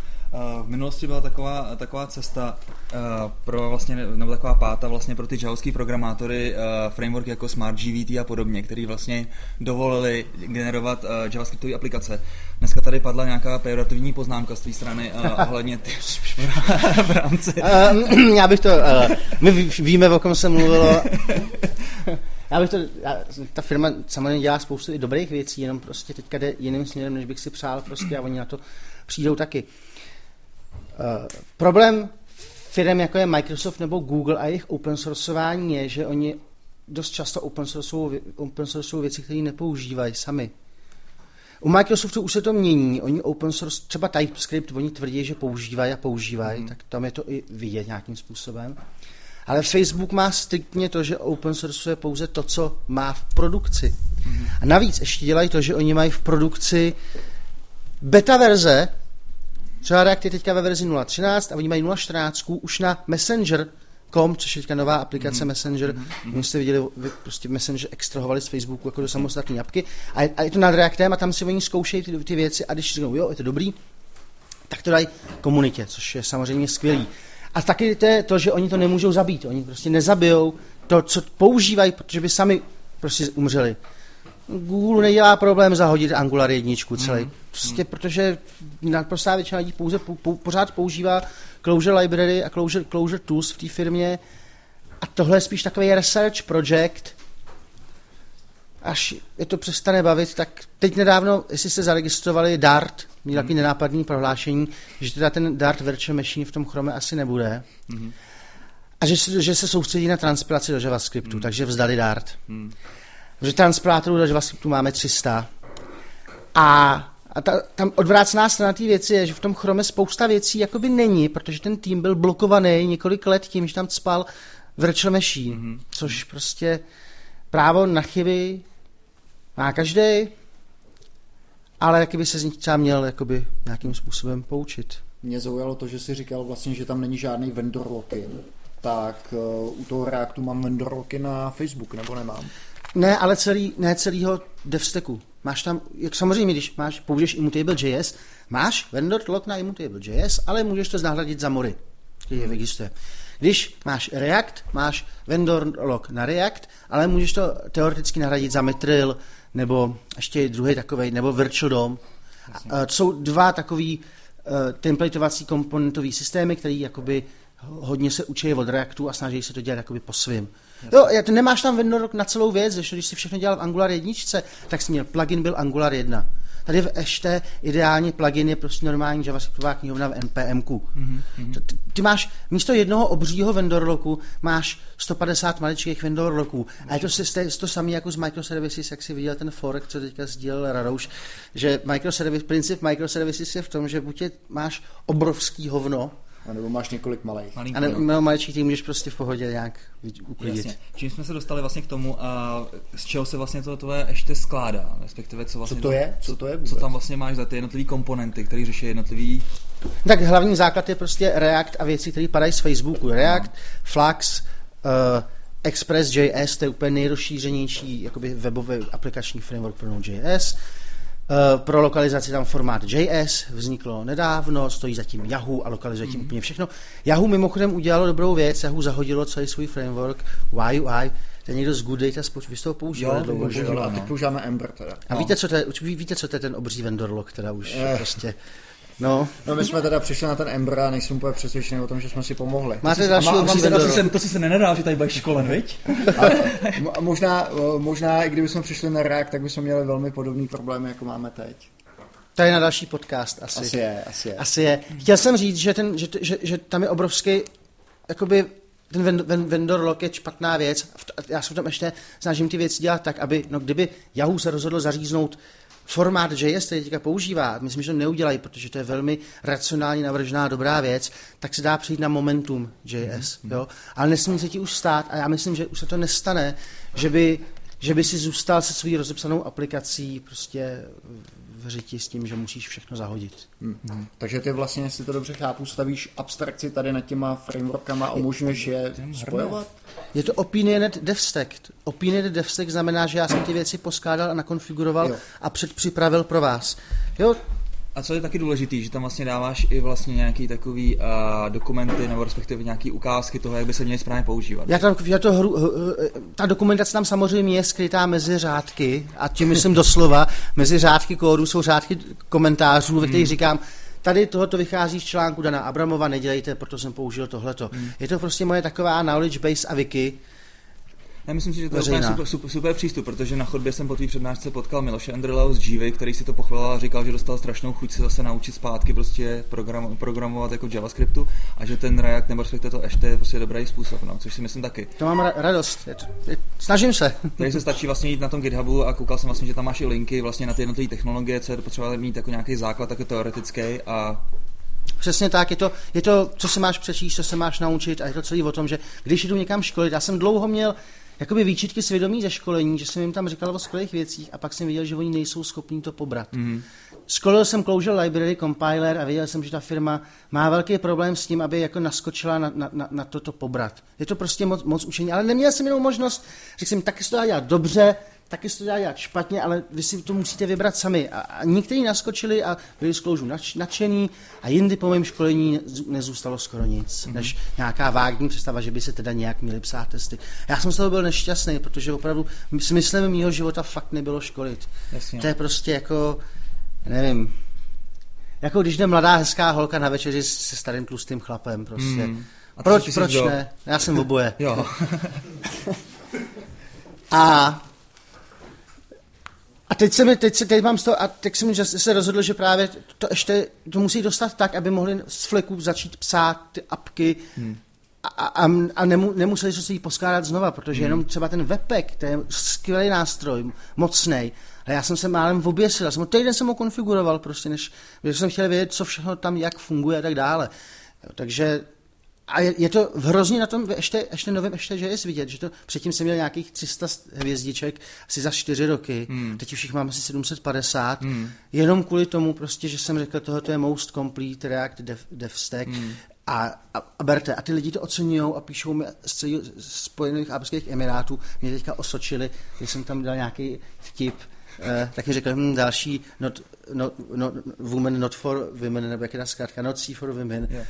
V minulosti byla taková, taková cesta uh, pro vlastně, nebo taková páta vlastně pro ty javovský programátory, uh, framework jako Smart GVT a podobně, který vlastně dovolili generovat uh, javascriptové aplikace. Dneska tady padla nějaká pejorativní poznámka z té strany uh, ohledně ty v rámci. Já bych to, uh, my víme, o kom se mluvilo. Já bych to, já, ta firma samozřejmě dělá spoustu i dobrých věcí, jenom prostě teďka jde jiným směrem, než bych si přál prostě a oni na to přijdou taky. Uh, problém firm, jako je Microsoft nebo Google a jejich open sourceování je, že oni dost často open sourceují open source věci, které nepoužívají sami. U Microsoftu už se to mění, oni open source, třeba TypeScript, oni tvrdí, že používají a používají, mm. tak tam je to i vidět nějakým způsobem. Ale Facebook má striktně to, že open source je pouze to, co má v produkci. Mm. A navíc ještě dělají to, že oni mají v produkci beta verze, Třeba React je teďka ve verzi 0.13 a oni mají 0.14 už na Messenger, Com, což je teďka nová aplikace mm-hmm. Messenger. Mm-hmm. jste viděli, vy prostě Messenger extrahovali z Facebooku jako do samostatné apky. A je, a je to nad Reactem a tam si oni zkoušejí ty, ty věci a když řeknou, jo, je to dobrý, tak to dají komunitě, což je samozřejmě skvělý. A taky to je to, že oni to nemůžou zabít. Oni prostě nezabijou to, co používají, protože by sami prostě umřeli. Google nedělá problém zahodit Angular jedničku celý. Mm. Prostě mm. protože naprostá většina lidí pouze, po, po, pořád používá Closure Library a Closure, Closure Tools v té firmě a tohle je spíš takový research project. Až je to přestane bavit, tak teď nedávno, jestli se zaregistrovali Dart, měl takový mm. nenápadný prohlášení, že teda ten Dart Virtual Machine v tom Chrome asi nebude. Mm. A že, že se soustředí na transpilaci do JavaScriptu, mm. takže vzdali Dart. Mm. Protože transpilátorů do JavaScriptu máme 300. A, a ta, tam odvrácená strana té věci je, že v tom Chrome spousta věcí jakoby není, protože ten tým byl blokovaný několik let tím, že tam spal virtual machine, mm-hmm. což prostě právo na chyby má každý, ale taky by se z nich třeba měl jakoby nějakým způsobem poučit. Mě zaujalo to, že jsi říkal vlastně, že tam není žádný vendor lock-in. Tak uh, u toho Reactu mám vendor lock na Facebook, nebo nemám? Ne, ale celý, ne celýho DevStacku. Máš tam, jak samozřejmě, když máš, použiješ Immutable.js, máš vendor lock na Immutable.js, ale můžeš to znahradit za mory, který je existuje. Když máš React, máš vendor lock na React, ale můžeš to teoreticky nahradit za Metril, nebo ještě druhý takový, nebo Virtual DOM. To jsou dva takový uh, templatovací komponentový systémy, který jakoby hodně se učí od Reactu a snaží se to dělat jakoby po svým. Jo, ty nemáš tam vendor na celou věc, že když si všechno dělal v Angular jedničce, tak jsi měl plugin byl Angular 1. Tady v Ešte ideální plugin je prostě normální JavaScriptová knihovna v NPMku. Mm-hmm. Ty, ty máš místo jednoho obřího vendor loku máš 150 maličkých vendor loků. A je to, to, to samé jako z microservices, jak si viděl ten fork, co teďka sdílel Radouš, že microservice, princip microservices je v tom, že buď je, máš obrovský hovno, a nebo máš několik malých. Malý, a nebo no, maličký, ty můžeš prostě v pohodě nějak uklidit. Jasně. Čím jsme se dostali vlastně k tomu a z čeho se vlastně to tvoje ještě skládá, respektive co vlastně... Co to je? Co to je vůbec? Co tam vlastně máš za ty jednotlivé komponenty, které řeší jednotlivý... Tak hlavní základ je prostě React a věci, které padají z Facebooku. React, no. Flux, uh, Express.js, to je úplně nejrozšířenější jakoby webový aplikační framework pro Node.js. Eh, pro lokalizaci tam formát JS vzniklo nedávno, stojí zatím Yahoo a lokalizuje tím mm. úplně všechno. Yahoo mimochodem udělalo dobrou věc, Yahoo zahodilo celý svůj framework YUI, ten někdo z Good Data spoč, vy jste ho používali jo, dlouho, že? A teď používáme Ember teda. A no. víte, co to je, víte, co to je ten obří vendor lock, teda už eh. prostě No. no, my jsme teda přišli na ten Ember a nejsem úplně přesvědčený o tom, že jsme si pomohli. Máte další má, mám to, si, to si se nenadal, že tady budeš školen, viď? A, možná, možná, i kdybychom přišli na React, tak bychom měli velmi podobný problémy, jako máme teď. To je na další podcast asi. Asi je, asi je. Asi je. Chtěl jsem říct, že, ten, že, že, že tam je obrovský, jakoby ten vendor lock je špatná věc. Já se v tom ještě snažím ty věci dělat tak, aby, no kdyby Yahoo se rozhodl zaříznout formát JS, který teďka používá, myslím, že to neudělají, protože to je velmi racionálně navržená dobrá věc, tak se dá přijít na momentum JS, mm-hmm. jo? ale nesmí se ti už stát a já myslím, že už se to nestane, že by, že by si zůstal se svou rozepsanou aplikací prostě v řiti s tím, že musíš všechno zahodit. Mm-hmm. Takže ty vlastně, jestli to dobře chápu, stavíš abstrakci tady nad těma frameworkama a umožňuješ je spojovat? Je to opinionated devstack. Opinionated devstack znamená, že já jsem ty věci poskládal a nakonfiguroval jo. a předpřipravil pro vás. Jo, a co je taky důležitý, že tam vlastně dáváš i vlastně nějaký takový uh, dokumenty nebo respektive nějaký ukázky toho, jak by se měly správně používat. Já tam, já to hru, ta dokumentace tam samozřejmě je skrytá mezi řádky a tím myslím doslova, mezi řádky kódu jsou řádky komentářů, ve kterých hmm. říkám, tady tohoto vychází z článku Dana Abramova, nedělejte, proto jsem použil tohleto. Hmm. Je to prostě moje taková knowledge base a wiki, já myslím si, že to je úplně super, super, super, přístup, protože na chodbě jsem po té přednášce potkal Miloše Andrleo z Jivy, který si to pochválil a říkal, že dostal strašnou chuť se zase naučit zpátky prostě program, programovat jako JavaScriptu a že ten React nebo respektive to ještě je prostě dobrý způsob, no, což si myslím taky. To mám ra- radost, je to, je, snažím se. Tady se stačí vlastně jít na tom GitHubu a koukal jsem vlastně, že tam máš i linky vlastně na ty jednotlivé technologie, co je potřeba mít jako nějaký základ, jako teoretický a Přesně tak, je to, je to, co se máš přečíst, co se máš naučit a je to celý o tom, že když jdu někam školit, já jsem dlouho měl jakoby výčitky svědomí ze školení, že jsem jim tam říkal o skvělých věcích a pak jsem viděl, že oni nejsou schopní to pobrat. Mm. Školil jsem Clojure Library Compiler a viděl jsem, že ta firma má velký problém s tím, aby jako naskočila na, na, na, na toto pobrat. Je to prostě moc, moc učení, ale neměl jsem jinou možnost. Řekl jsem, taky se to dá dělat dobře, taky se to dá dělat špatně, ale vy si to musíte vybrat sami. A, a někteří naskočili a byli z Clojure nač, nadšení a jindy po mém školení nezůstalo skoro nic, mm-hmm. než nějaká vágní představa, že by se teda nějak měli psát testy. Já jsem z toho byl nešťastný, protože opravdu smyslem mého života fakt nebylo školit. Jasně. To je prostě jako, nevím, jako když jde mladá hezká holka na večeři se starým tlustým chlapem prostě. Mm. A proč, proč ne? Já jsem oboje. jo. a a teď, se mi, teď, se, teď mám z toho, a teď jsem že se rozhodl, že právě to ještě to musí dostat tak, aby mohli z fleku začít psát ty apky hmm. a, a, a nemu, nemuseli se jí poskládat znova, protože hmm. jenom třeba ten webpack, to je skvělý nástroj, mocný. A já jsem se málem oběsil, já jsem týden jsem ho konfiguroval prostě, než, než jsem chtěl vědět, co všechno tam, jak funguje a tak dále. Takže a je, je to hrozně na tom ještě, ještě novém ještě, že je vidět, že to předtím jsem měl nějakých 300 hvězdiček asi za 4 roky, hmm. teď už jich mám asi 750, hmm. jenom kvůli tomu prostě, že jsem řekl, tohle je most complete React dev, dev stack hmm. a, a, a berte, a ty lidi to oceňují a píšou mi z celých Spojených Arabských Emirátů, mě teďka osočili, když jsem tam dal nějaký vtip, Uh, tak mi řekl, hm, další not, not, not, woman not for women, nebo jak je ta zkrátka, not C for women. Yeah.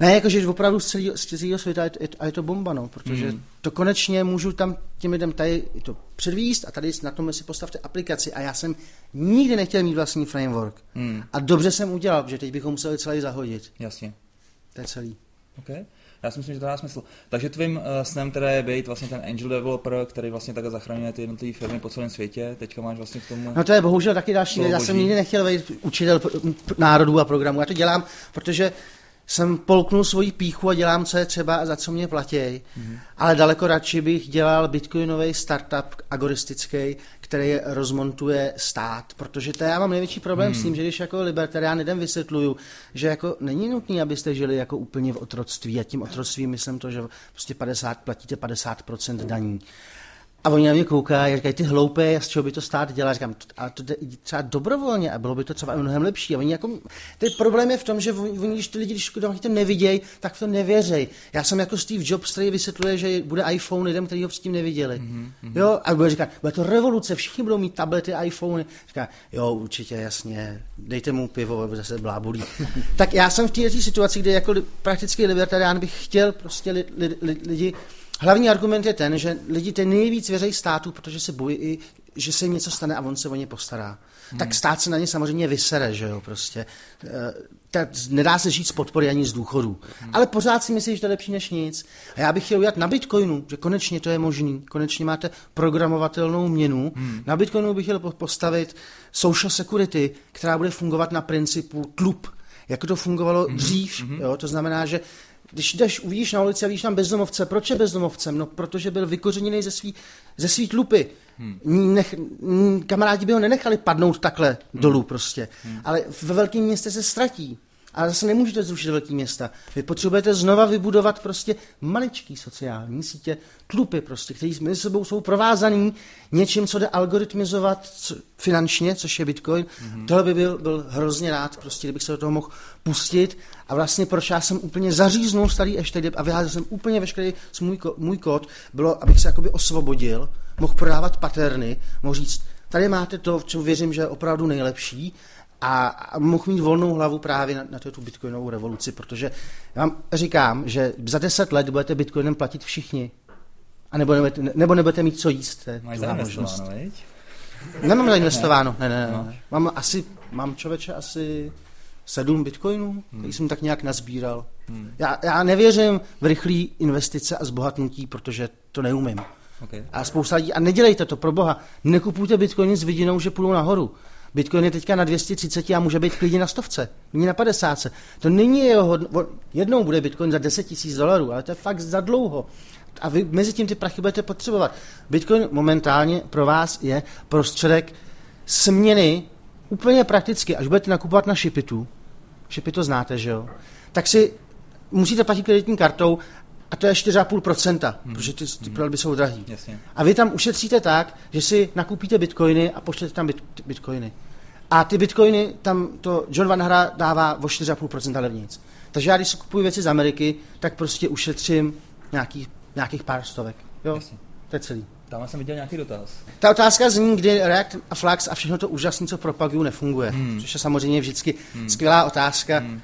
Ne, jakože opravdu z celého, z celého světa je to, a je to bomba, no, protože mm. to konečně můžu tam těm lidem tady to předvíst a tady na tom si postavte aplikaci a já jsem nikdy nechtěl mít vlastní framework. Mm. A dobře jsem udělal, že teď bychom museli celý zahodit. Jasně. To je celý. Okay. Já si myslím, že to má smysl. Takže tvým uh, snem teda je být vlastně ten angel developer, který vlastně takhle zachraňuje ty jednotlivé firmy po celém světě. Teďka máš vlastně k tomu... No to je bohužel taky další věc. Já jsem nikdy nechtěl být učitel národů a programů. Já to dělám, protože jsem polknul svoji píchu a dělám, co je třeba a za co mě platí. Mm-hmm. Ale daleko radši bych dělal bitcoinový startup agoristický, který rozmontuje stát, protože to já mám největší problém mm. s tím, že když jako libertarián lidem vysvětluju, že jako není nutné, abyste žili jako úplně v otroctví a tím otroctvím myslím to, že prostě 50, platíte 50% daní. A oni na mě koukají a říkají, ty hloupé, z čeho by to stát dělat? Říkám, a to jde třeba dobrovolně a bylo by to třeba mnohem lepší. A oni jako, ten problém je v tom, že oni, když ty lidi, když to nevidějí, tak to nevěřej. Já jsem jako Steve Jobs, který vysvětluje, že bude iPhone lidem, kteří ho předtím neviděli. Mm-hmm. Jo, a bude říkat, bude to revoluce, všichni budou mít tablety, iPhony. Říká, jo, určitě, jasně, dejte mu pivo, zase blábolí. tak já jsem v této situaci, kde jako prakticky libertarián bych chtěl prostě li, li, li, lidi Hlavní argument je ten, že lidi ty nejvíc věří státu, protože se bojí, že se jim něco stane a on se o ně postará. Hmm. Tak stát se na ně samozřejmě vysere, že jo, prostě. E, nedá se žít z podpory ani z důchodu. Hmm. Ale pořád si myslí, že to je lepší než nic. A já bych chtěl udělat na Bitcoinu, že konečně to je možný. Konečně máte programovatelnou měnu. Hmm. Na Bitcoinu bych chtěl postavit social security, která bude fungovat na principu klub, jako to fungovalo hmm. dřív. Hmm. Jo? To znamená, že když jdeš, uvidíš na ulici a vidíš tam bezdomovce, proč je bezdomovcem? No, protože byl vykořeněný ze svý, ze svý tlupy. Hmm. Nech, kamarádi by ho nenechali padnout takhle hmm. dolů prostě. Hmm. Ale ve velkém městě se ztratí. Ale zase nemůžete zrušit velký města. Vy potřebujete znova vybudovat prostě maličký sociální sítě, tlupy prostě, které mezi sebou jsou provázaný něčím, co jde algoritmizovat co, finančně, což je Bitcoin. Mm-hmm. Tohle by byl, byl hrozně rád, prostě, kdybych se do toho mohl pustit. A vlastně proč já jsem úplně zaříznul starý ještě a vyházel jsem úplně veškerý můj, můj kód, bylo, abych se jakoby osvobodil, mohl prodávat paterny, mohl říct, tady máte to, v čem věřím, že je opravdu nejlepší a, mohl mít volnou hlavu právě na, na tu bitcoinovou revoluci, protože já vám říkám, že za deset let budete bitcoinem platit všichni. A nebo nebudete, nebo nebudete mít co jíst. Máš zainvestováno, veď? Nemám zainvestováno, ne, ne, ne. No. Mám asi, mám člověče asi sedm bitcoinů, hmm. který jsem tak nějak nazbíral. Hmm. Já, já nevěřím v rychlé investice a zbohatnutí, protože to neumím. Okay. A spousta lidí, a nedělejte to, pro boha, nekupujte bitcoiny s vidinou, že půjdou nahoru. Bitcoin je teďka na 230 a může být klidně na stovce, není na 50. To není jeho, jednou bude Bitcoin za 10 tisíc dolarů, ale to je fakt za dlouho. A vy mezi tím ty prachy budete potřebovat. Bitcoin momentálně pro vás je prostředek směny úplně prakticky, až budete nakupovat na Shipitu, Shipit to znáte, že jo, tak si musíte platit kreditní kartou a to je 4,5%, hmm. protože ty, ty platby jsou drahý. Jasně. A vy tam ušetříte tak, že si nakupíte bitcoiny a pošlete tam bit, bitcoiny. A ty bitcoiny tam to John Van Hra dává o 4,5% levnic. Takže já když si kupuji věci z Ameriky, tak prostě ušetřím nějaký, nějakých pár stovek. Jo? Jasně. To je celý. Tam jsem viděl nějaký dotaz. Ta otázka zní, kdy React a Flux a všechno to úžasné, co propagují, nefunguje. Hmm. Což je samozřejmě vždycky hmm. skvělá otázka. Hmm.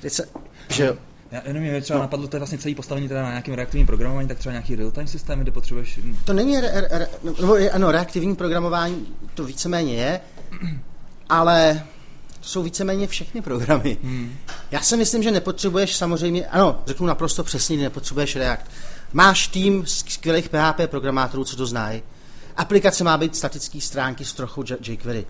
Teď se, že já jenom mě třeba no. napadlo, to je vlastně celý postavení teda na nějakém reaktivním programování, tak třeba nějaký real-time systém, kde potřebuješ... To není, re, re, nebo je, ano, reaktivní programování to víceméně je, ale to jsou víceméně všechny programy. Hmm. Já si myslím, že nepotřebuješ samozřejmě, ano, řeknu naprosto přesně, nepotřebuješ React. Máš tým skvělých PHP programátorů, co to znají. Aplikace má být statické stránky s trochou jQuery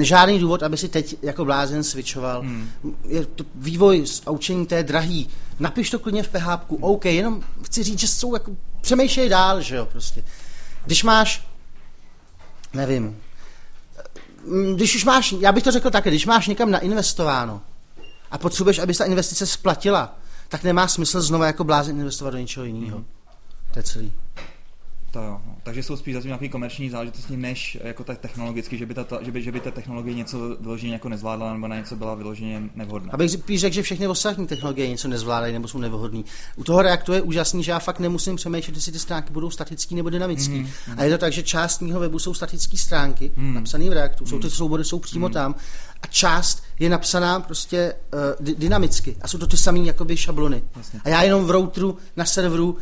žádný důvod, aby si teď jako blázen switchoval. Hmm. Je to vývoj a učení té drahý. Napiš to klidně v PHP, OK, jenom chci říct, že jsou jako, přemýšlej dál, že jo, prostě. Když máš, nevím, když už máš, já bych to řekl také, když máš někam nainvestováno a potřebuješ, aby se ta investice splatila, tak nemá smysl znovu jako blázen investovat do něčeho jiného. Hmm. To je celý. To jo, no. Takže jsou spíš zatím nějaký komerční záležitosti, než jako tak technologicky, že by, ta, že by, že by ta technologie něco vyloženě jako nezvládla nebo na něco byla vyloženě nevhodná. Abych spíš řekl, že všechny ostatní technologie něco nezvládají nebo jsou nevhodné. U toho reaktu je úžasný, že já fakt nemusím přemýšlet, jestli ty stránky budou statické nebo dynamické. Mm-hmm. A je to tak, že část mého webu jsou statické stránky, mm. napsané v reaktu, jsou ty mhm. soubory jsou přímo mm. tam a část je napsaná prostě uh, dynamicky. A jsou to ty samé jakoby šablony. Jasně. A já jenom v routeru na serveru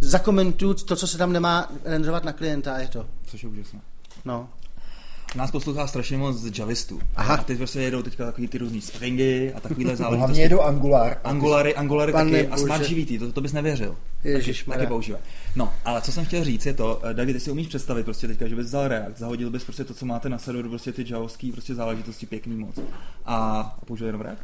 zakomentuju to, co se tam nemá renderovat na klienta a je to. Což je úžasné. No. Nás poslouchá strašně moc javistů. Aha. A teď prostě jedou teďka takový ty různý stringy a takovýhle záležitosti. Hlavně jedou Angular. Angulary, Angulary taky a Smart GVT, to, to bys nevěřil. Ježiš, taky, taky používá. No, ale co jsem chtěl říct je to, eh, David, ty si umíš představit prostě teďka, že bys vzal React, zahodil bys prostě to, co máte na serveru, prostě ty javovský prostě záležitosti pěkný moc. A, a použil jenom React?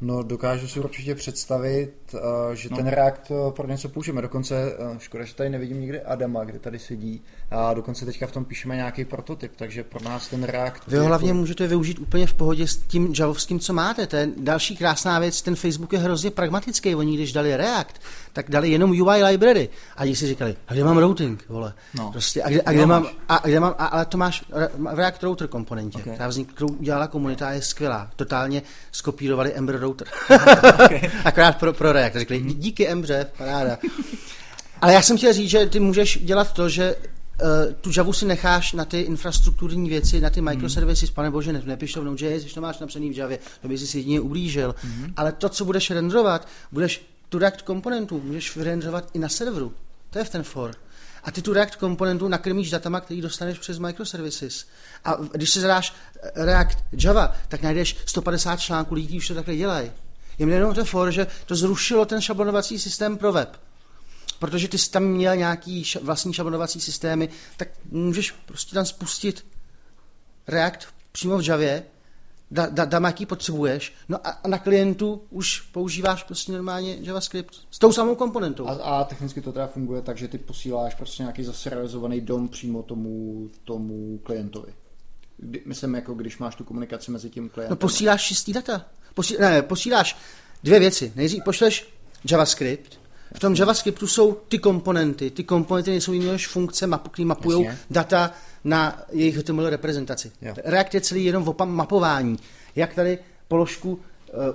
No, dokážu si určitě představit, uh, že no. ten React uh, pro něco použijeme. Dokonce, uh, škoda, že tady nevidím nikdy Adama, kde tady sedí. A dokonce teďka v tom píšeme nějaký prototyp, takže pro nás ten React... Vy ho hlavně jako... můžete využít úplně v pohodě s tím javovským, co máte. To je další krásná věc, ten Facebook je hrozně pragmatický. Oni, když dali React, tak dali jenom UI library. A když si říkali, a kde mám routing, vole? No. Prostě, a kde, a kde mám, a kde mám, a, ale to máš v React Router komponentě, okay. která vznik, kterou udělala komunita, je skvělá. Totálně skopírovali Ember Router. okay. Akorát pro, pro React. Řekli, mm. díky Embře, paráda. Ale já jsem chtěl říct, že ty můžeš dělat to, že Uh, tu Javu si necháš na ty infrastrukturní věci, na ty microservices, mm. pane bože, ne, nepiš to v Node.js, když to máš napsaný v Javě, to by si jedině ublížil. Mm. Ale to, co budeš renderovat, budeš tu React komponentu můžeš renderovat i na serveru. To je v ten for. A ty tu React komponentu nakrmíš datama, který dostaneš přes microservices. A když si zadáš React Java, tak najdeš 150 článků lidí, už to takhle dělají. Je mi jenom to for, že to zrušilo ten šablonovací systém pro web. Protože ty jsi tam měl nějaký vlastní šablonovací systémy, tak můžeš prostě tam spustit React přímo v Javě data, jaký potřebuješ, no a, a na klientu už používáš prostě normálně JavaScript s tou samou komponentou. A, a technicky to teda funguje tak, že ty posíláš prostě nějaký zaserializovaný dom přímo tomu, tomu klientovi. Kdy, myslím, jako když máš tu komunikaci mezi tím klientem. No posíláš čistý data. Posí, ne, posíláš dvě věci. Nejdřív pošleš JavaScript, v tom JavaScriptu jsou ty komponenty. Ty komponenty nejsou jiné než funkce, map, které mapují data na jejich HTML reprezentaci. Jo. React je celý jenom o mapování. Jak tady položku uh,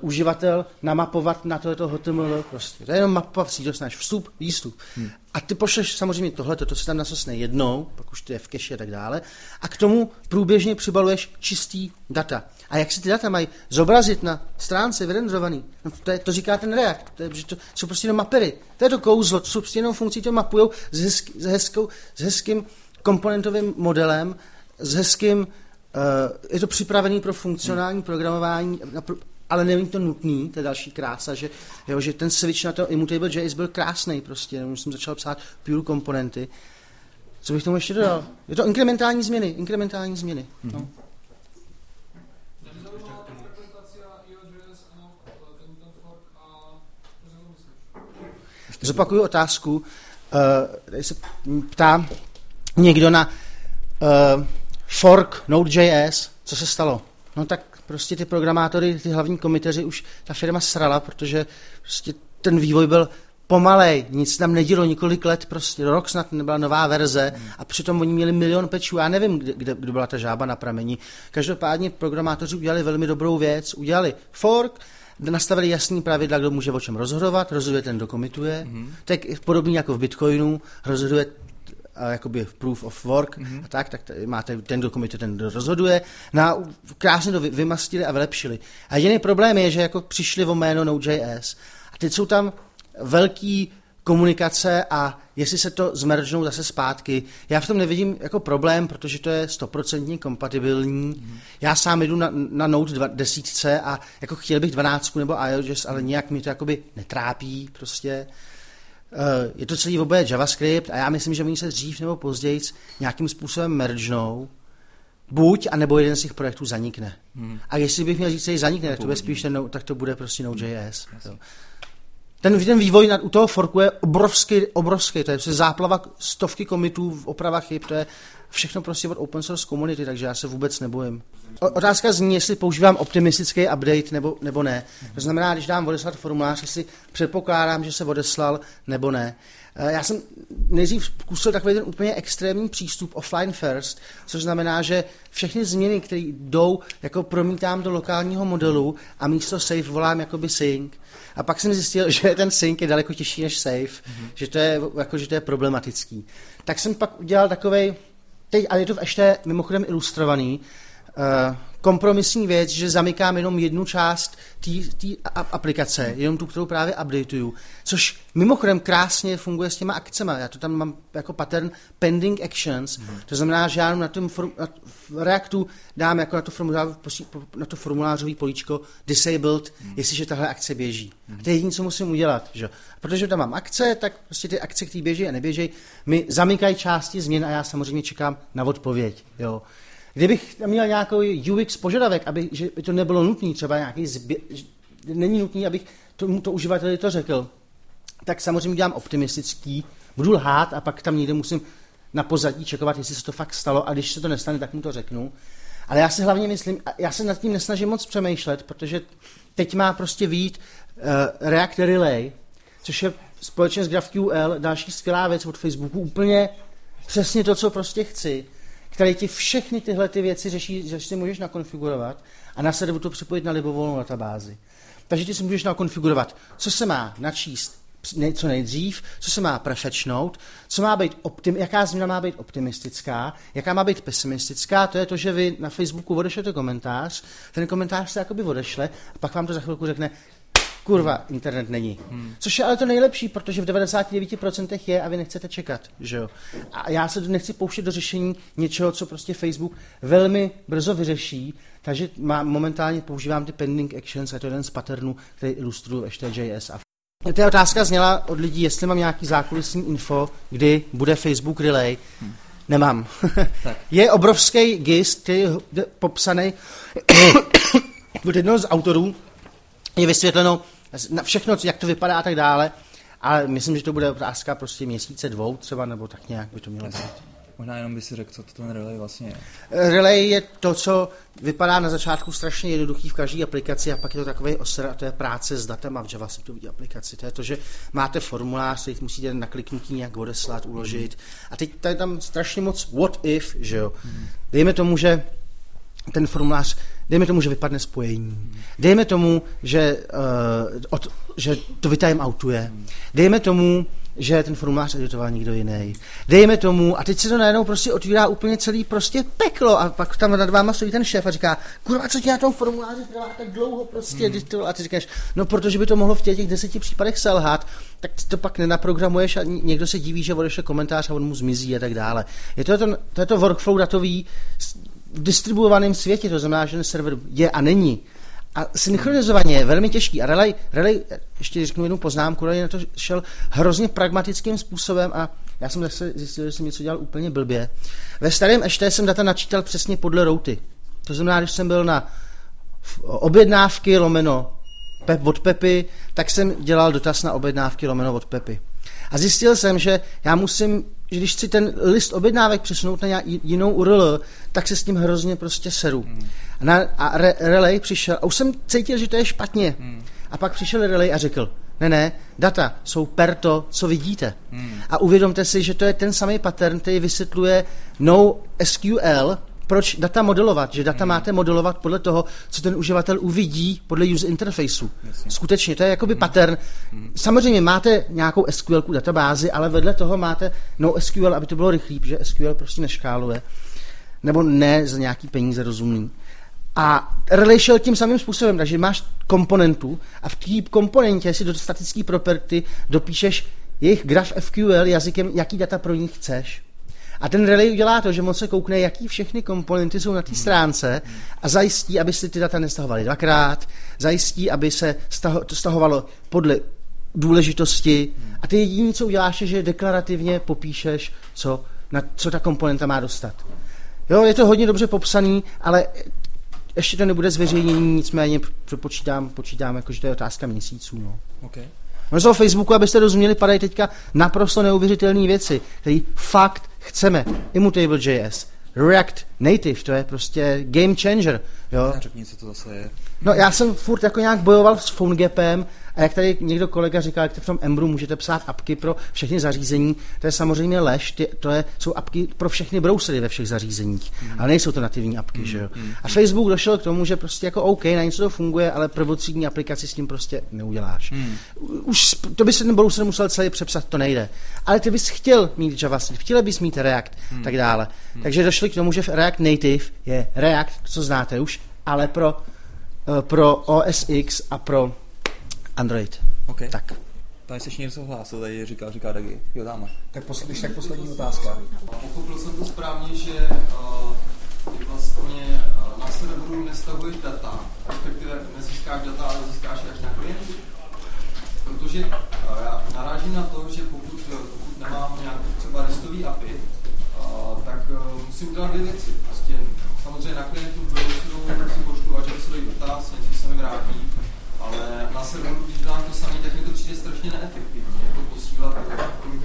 uživatel namapovat na tohleto HTML prostě. To je jenom mapovací, dostaneš vstup, výstup. Hmm. A ty pošleš samozřejmě tohle, to se tam nasosne jednou, pak už to je v cache a tak dále. A k tomu průběžně přibaluješ čistý data. A jak si ty data mají zobrazit na stránce vyrendrovaný? No to, je, to říká ten React, to, je, že to jsou prostě jenom mapery. To je to kouzlo, to jsou prostě jenom funkcí, to mapují s, hezk, s, hezkou, s hezkým komponentovým modelem, s hezkým, uh, je to připravený pro funkcionální hmm. programování, ale není to nutný, to je další krása, že, jo, že ten switch na to Immutable.js byl krásný prostě, jenom jsem začal psát pure komponenty. Co bych tomu ještě dodal? Je to inkrementální změny, inkrementální změny. Mm-hmm. No. Zopakuju otázku. Uh, tady se ptá někdo na uh, fork Node.js, co se stalo. No tak prostě ty programátory, ty hlavní komiteři už ta firma srala, protože prostě ten vývoj byl pomalej, nic tam nedělo několik let, prostě rok snad nebyla nová verze a přitom oni měli milion pečů, já nevím, kde, kde, kde byla ta žába na pramení. Každopádně programátoři udělali velmi dobrou věc, udělali fork, nastavili jasný pravidla, kdo může o čem rozhodovat, rozhoduje ten, kdo komituje. Mm-hmm. Tak podobně jako v Bitcoinu, rozhoduje jakoby proof of work mm-hmm. a tak, tak máte ten, kdo komituje, ten, kdo rozhoduje. No a krásně to vymastili a vylepšili. A jediný problém je, že jako přišli o jméno Node.js a teď jsou tam velký komunikace a jestli se to zmeržnou zase zpátky. Já v tom nevidím jako problém, protože to je stoprocentně kompatibilní. Mm. Já sám jdu na, na Note 10 a jako chtěl bych 12 nebo iOS, ale nějak mi to jakoby netrápí prostě. Uh, je to celý oboje JavaScript a já myslím, že oni se dřív nebo později nějakým způsobem mergnou, buď, anebo jeden z těch projektů zanikne. Hmm. A jestli bych měl říct, že zanikne, tak to bude spíš ten, tak to bude prostě Node.js. Yes ten, ten vývoj u toho forku je obrovský, obrovský, to je prostě záplava stovky komitů v opravách chyb, to je všechno prostě od open source komunity, takže já se vůbec nebojím. Otázka zní, jestli používám optimistický update nebo, nebo ne. To znamená, když dám odeslat formulář, jestli předpokládám, že se odeslal nebo ne. Eh, já jsem nejdřív zkusil takový ten úplně extrémní přístup offline first, což znamená, že všechny změny, které jdou, jako promítám do lokálního modelu a místo save volám jakoby sync. A pak jsem zjistil, že ten sync je daleko těžší než save, mm-hmm. že, to je, jako, že to je problematický. Tak jsem pak udělal takový, teď, ale je to ještě mimochodem ilustrovaný, uh, kompromisní věc, že zamykám jenom jednu část té aplikace, jenom tu, kterou právě updateuju, což mimochodem krásně funguje s těma akcemi. Já to tam mám jako pattern pending actions, mm. to znamená, že já na tom form, na, v Reactu dám jako na to, formulář, na to formulářový políčko disabled, mm. jestliže tahle akce běží. Mm. A to je jediné, co musím udělat. Že? Protože tam mám akce, tak prostě ty akce, které běží a neběží, mi zamykají části změn a já samozřejmě čekám na odpověď. Jo. Kdybych měl nějaký UX požadavek, aby že by to nebylo nutné, třeba nějaký zbě... není nutný, abych tomu to uživateli to řekl, tak samozřejmě dělám optimistický, budu lhát a pak tam někde musím na pozadí čekovat, jestli se to fakt stalo a když se to nestane, tak mu to řeknu. Ale já si hlavně myslím, já se nad tím nesnažím moc přemýšlet, protože teď má prostě výjít uh, React Relay, což je společně s GraphQL další skvělá věc od Facebooku, úplně přesně to, co prostě chci který ti všechny tyhle ty věci řeší, že si můžeš nakonfigurovat a následně to připojit na libovolnou databázi. Takže ty si můžeš nakonfigurovat, co se má načíst co nejdřív, co se má prefetchnout, co má být optim, jaká změna má být optimistická, jaká má být pesimistická, to je to, že vy na Facebooku odešlete komentář, ten komentář se jakoby odešle a pak vám to za chvilku řekne, kurva, internet není. Hmm. Což je ale to nejlepší, protože v 99% je a vy nechcete čekat, že jo. A já se nechci pouštět do řešení něčeho, co prostě Facebook velmi brzo vyřeší, takže má, momentálně používám ty pending actions a to je jeden z patternů, který ilustruju ještě JS. A ta otázka zněla od lidí, jestli mám nějaký zákulisní info, kdy bude Facebook Relay. Hmm. Nemám. je obrovský gist, který je popsaný od jednoho z autorů je vysvětleno na všechno, jak to vypadá a tak dále. Ale myslím, že to bude otázka prostě měsíce, dvou třeba, nebo tak nějak by to mělo být. Možná jenom by si řekl, co to ten relay vlastně je. Relay je to, co vypadá na začátku strašně jednoduchý v každé aplikaci a pak je to takový osr a to je práce s datem a v JavaScriptové aplikaci. To je to, že máte formulář, který musíte na kliknutí nějak odeslat, uložit. A teď tady tam strašně moc what if, že jo. Dejme tomu, že ten formulář, dejme tomu, že vypadne spojení. Dejme tomu, že, uh, od, že to vytimeoutuje. Dejme tomu, že ten formulář editoval někdo jiný. Dejme tomu, a teď se to najednou prostě otvírá úplně celý prostě peklo a pak tam nad váma stojí ten šéf a říká, kurva, co ti na tom formuláři trvá tak dlouho prostě, hmm. a ty říkáš, no protože by to mohlo v těch, těch deseti případech selhat, tak to pak nenaprogramuješ a někdo se diví, že odešle komentář a on mu zmizí a tak dále. Je to, to, to, je to workflow datový distribuovaném světě, to znamená, že ten server je a není. A synchronizovaně je velmi těžký. A Relay, Relay ještě řeknu jednu poznámku, Relay na to šel hrozně pragmatickým způsobem a já jsem zase zjistil, že jsem něco dělal úplně blbě. Ve starém ještě jsem data načítal přesně podle routy. To znamená, když jsem byl na objednávky lomeno pep, od Pepy, tak jsem dělal dotaz na objednávky lomeno od Pepy. A zjistil jsem, že já musím, že když chci ten list objednávek přesunout na jinou URL, tak se s tím hrozně prostě seru. Hmm. A, na, a re, Relay přišel, a už jsem cítil, že to je špatně. Hmm. A pak přišel Relay a řekl, ne, ne, data jsou per to, co vidíte. Hmm. A uvědomte si, že to je ten samý pattern, který vysvětluje no SQL, proč data modelovat, že data hmm. máte modelovat podle toho, co ten uživatel uvidí podle user interfaceu. Jasně. Skutečně, to je jakoby hmm. pattern. Hmm. Samozřejmě máte nějakou SQL databázi, ale vedle toho máte no SQL, aby to bylo rychlý, protože SQL prostě neškáluje. Nebo ne za nějaký peníze rozumný. A relay šel tím samým způsobem, takže máš komponentu a v té komponentě si do statické property dopíšeš jejich graph FQL jazykem, jaký data pro ní chceš. A ten relay udělá to, že moc se koukne, jaký všechny komponenty jsou na té stránce a zajistí, aby si ty data nestahovaly dvakrát, zajistí, aby se to stahovalo podle důležitosti a ty jediné, co uděláš, je, že deklarativně popíšeš, co, na, co ta komponenta má dostat. Jo, je to hodně dobře popsaný, ale ještě to nebude zveřejnění, nicméně počítám, počítám jako, že to je otázka měsíců. No. Okay. No z Facebooku, abyste rozuměli, padají teďka naprosto neuvěřitelné věci, které fakt chceme. Immutable.js, React Native, to je prostě game changer. Jo? Řekni, co to zase je. No já jsem furt jako nějak bojoval s PhoneGapem a jak tady někdo kolega říkal, jak v tom Embru můžete psát apky pro všechny zařízení, to je samozřejmě lež, ty, to je, jsou apky pro všechny browsery ve všech zařízeních, mm. ale nejsou to nativní apky, mm. že jo. Mm. A Facebook došel k tomu, že prostě jako OK, na něco to funguje, ale prvotřídní aplikaci s tím prostě neuděláš. Mm. Už to by se ten browser musel celý přepsat, to nejde. Ale ty bys chtěl mít JavaScript, chtěl bys mít React, mm. tak dále. Mm. Takže došli k tomu, že React Native je React, co znáte už, ale pro, uh, pro OS X a pro Android. Okay. Tak. Tady se něco hlásil, tady říká, říká Dagi. Jo, dáme. Tak, poslední, tak poslední otázka. Pochopil jsem to správně, že uh, vlastně uh, na serveru nestavuješ data, respektive nezískáš data, ale získáš až na klientu. Protože uh, já narážím na to, že pokud, pokud nemám nějaký třeba restový API, uh, tak uh, musím udělat dvě věci. Prostě samozřejmě na klientu si pošlu a že se dotaz, něco se mi vrátí, ale na serveru, dělám to samý, tak mi to přijde strašně neefektivní, jako posílat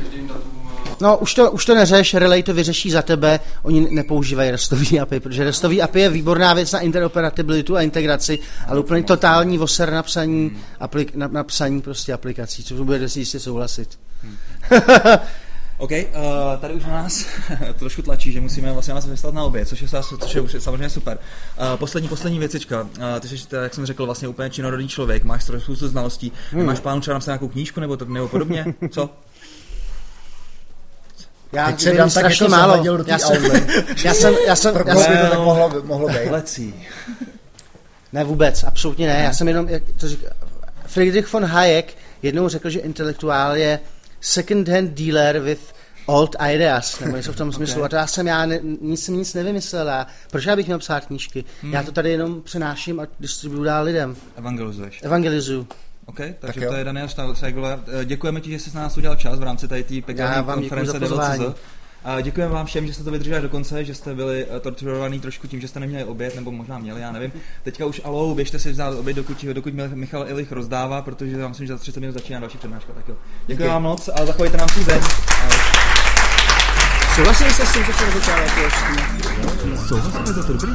každým datům. Eh, no, už to, už to neřeš, Relay to vyřeší za tebe, oni nepoužívají restový API, protože restový API je výborná věc na interoperabilitu a integraci, ale úplně totální voser na psaní, hmm. aplik, na, na psaní prostě aplikací, co budete si jistě souhlasit. Hmm. OK, uh, tady už na nás trošku tlačí, že musíme vlastně nás vyslat na oběd, což je, což je, samozřejmě super. Uh, poslední, poslední věcička. Uh, ty jsi, jak jsem řekl, vlastně úplně činorodý člověk, máš spoustu znalostí. Hmm. Máš plánu třeba napsat nějakou knížku nebo, to, nebo podobně? Co? Já Teď se dám tak jako málo. Do já, jsem, já jsem, já jsem, já jsem, to tak mohlo, mohlo být. Lecí. Ne vůbec, absolutně ne. ne. Já jsem jenom, jak to říká, Friedrich von Hayek jednou řekl, že intelektuál je second-hand dealer with old ideas, nebo něco v tom smyslu. Okay. A to já jsem, já ne, nic jsem nic nevymyslel. A proč já bych měl psát knížky? Hmm. Já to tady jenom přenáším a distribuju dál lidem. Evangelizuješ. Evangelizuju. OK, takže tak to je Daniel Seigler. Eh, děkujeme ti, že jsi s nás udělal čas v rámci tady té konference DevCZ. A děkujeme vám všem, že jste to vydrželi do konce, že jste byli eh, torturovaný trošku tím, že jste neměli oběd, nebo možná měli, já nevím. Teďka už alou, běžte si vzát oběd, dokud, dokud Michal Ilich rozdává, protože já myslím, že za 30 minut začíná další přednáška. Tak jo. Děkuji vám moc a zachovejte nám přízeň. Souhlasili jste s tím, co jsem říkal, jako Souhlasíme, to dobrý.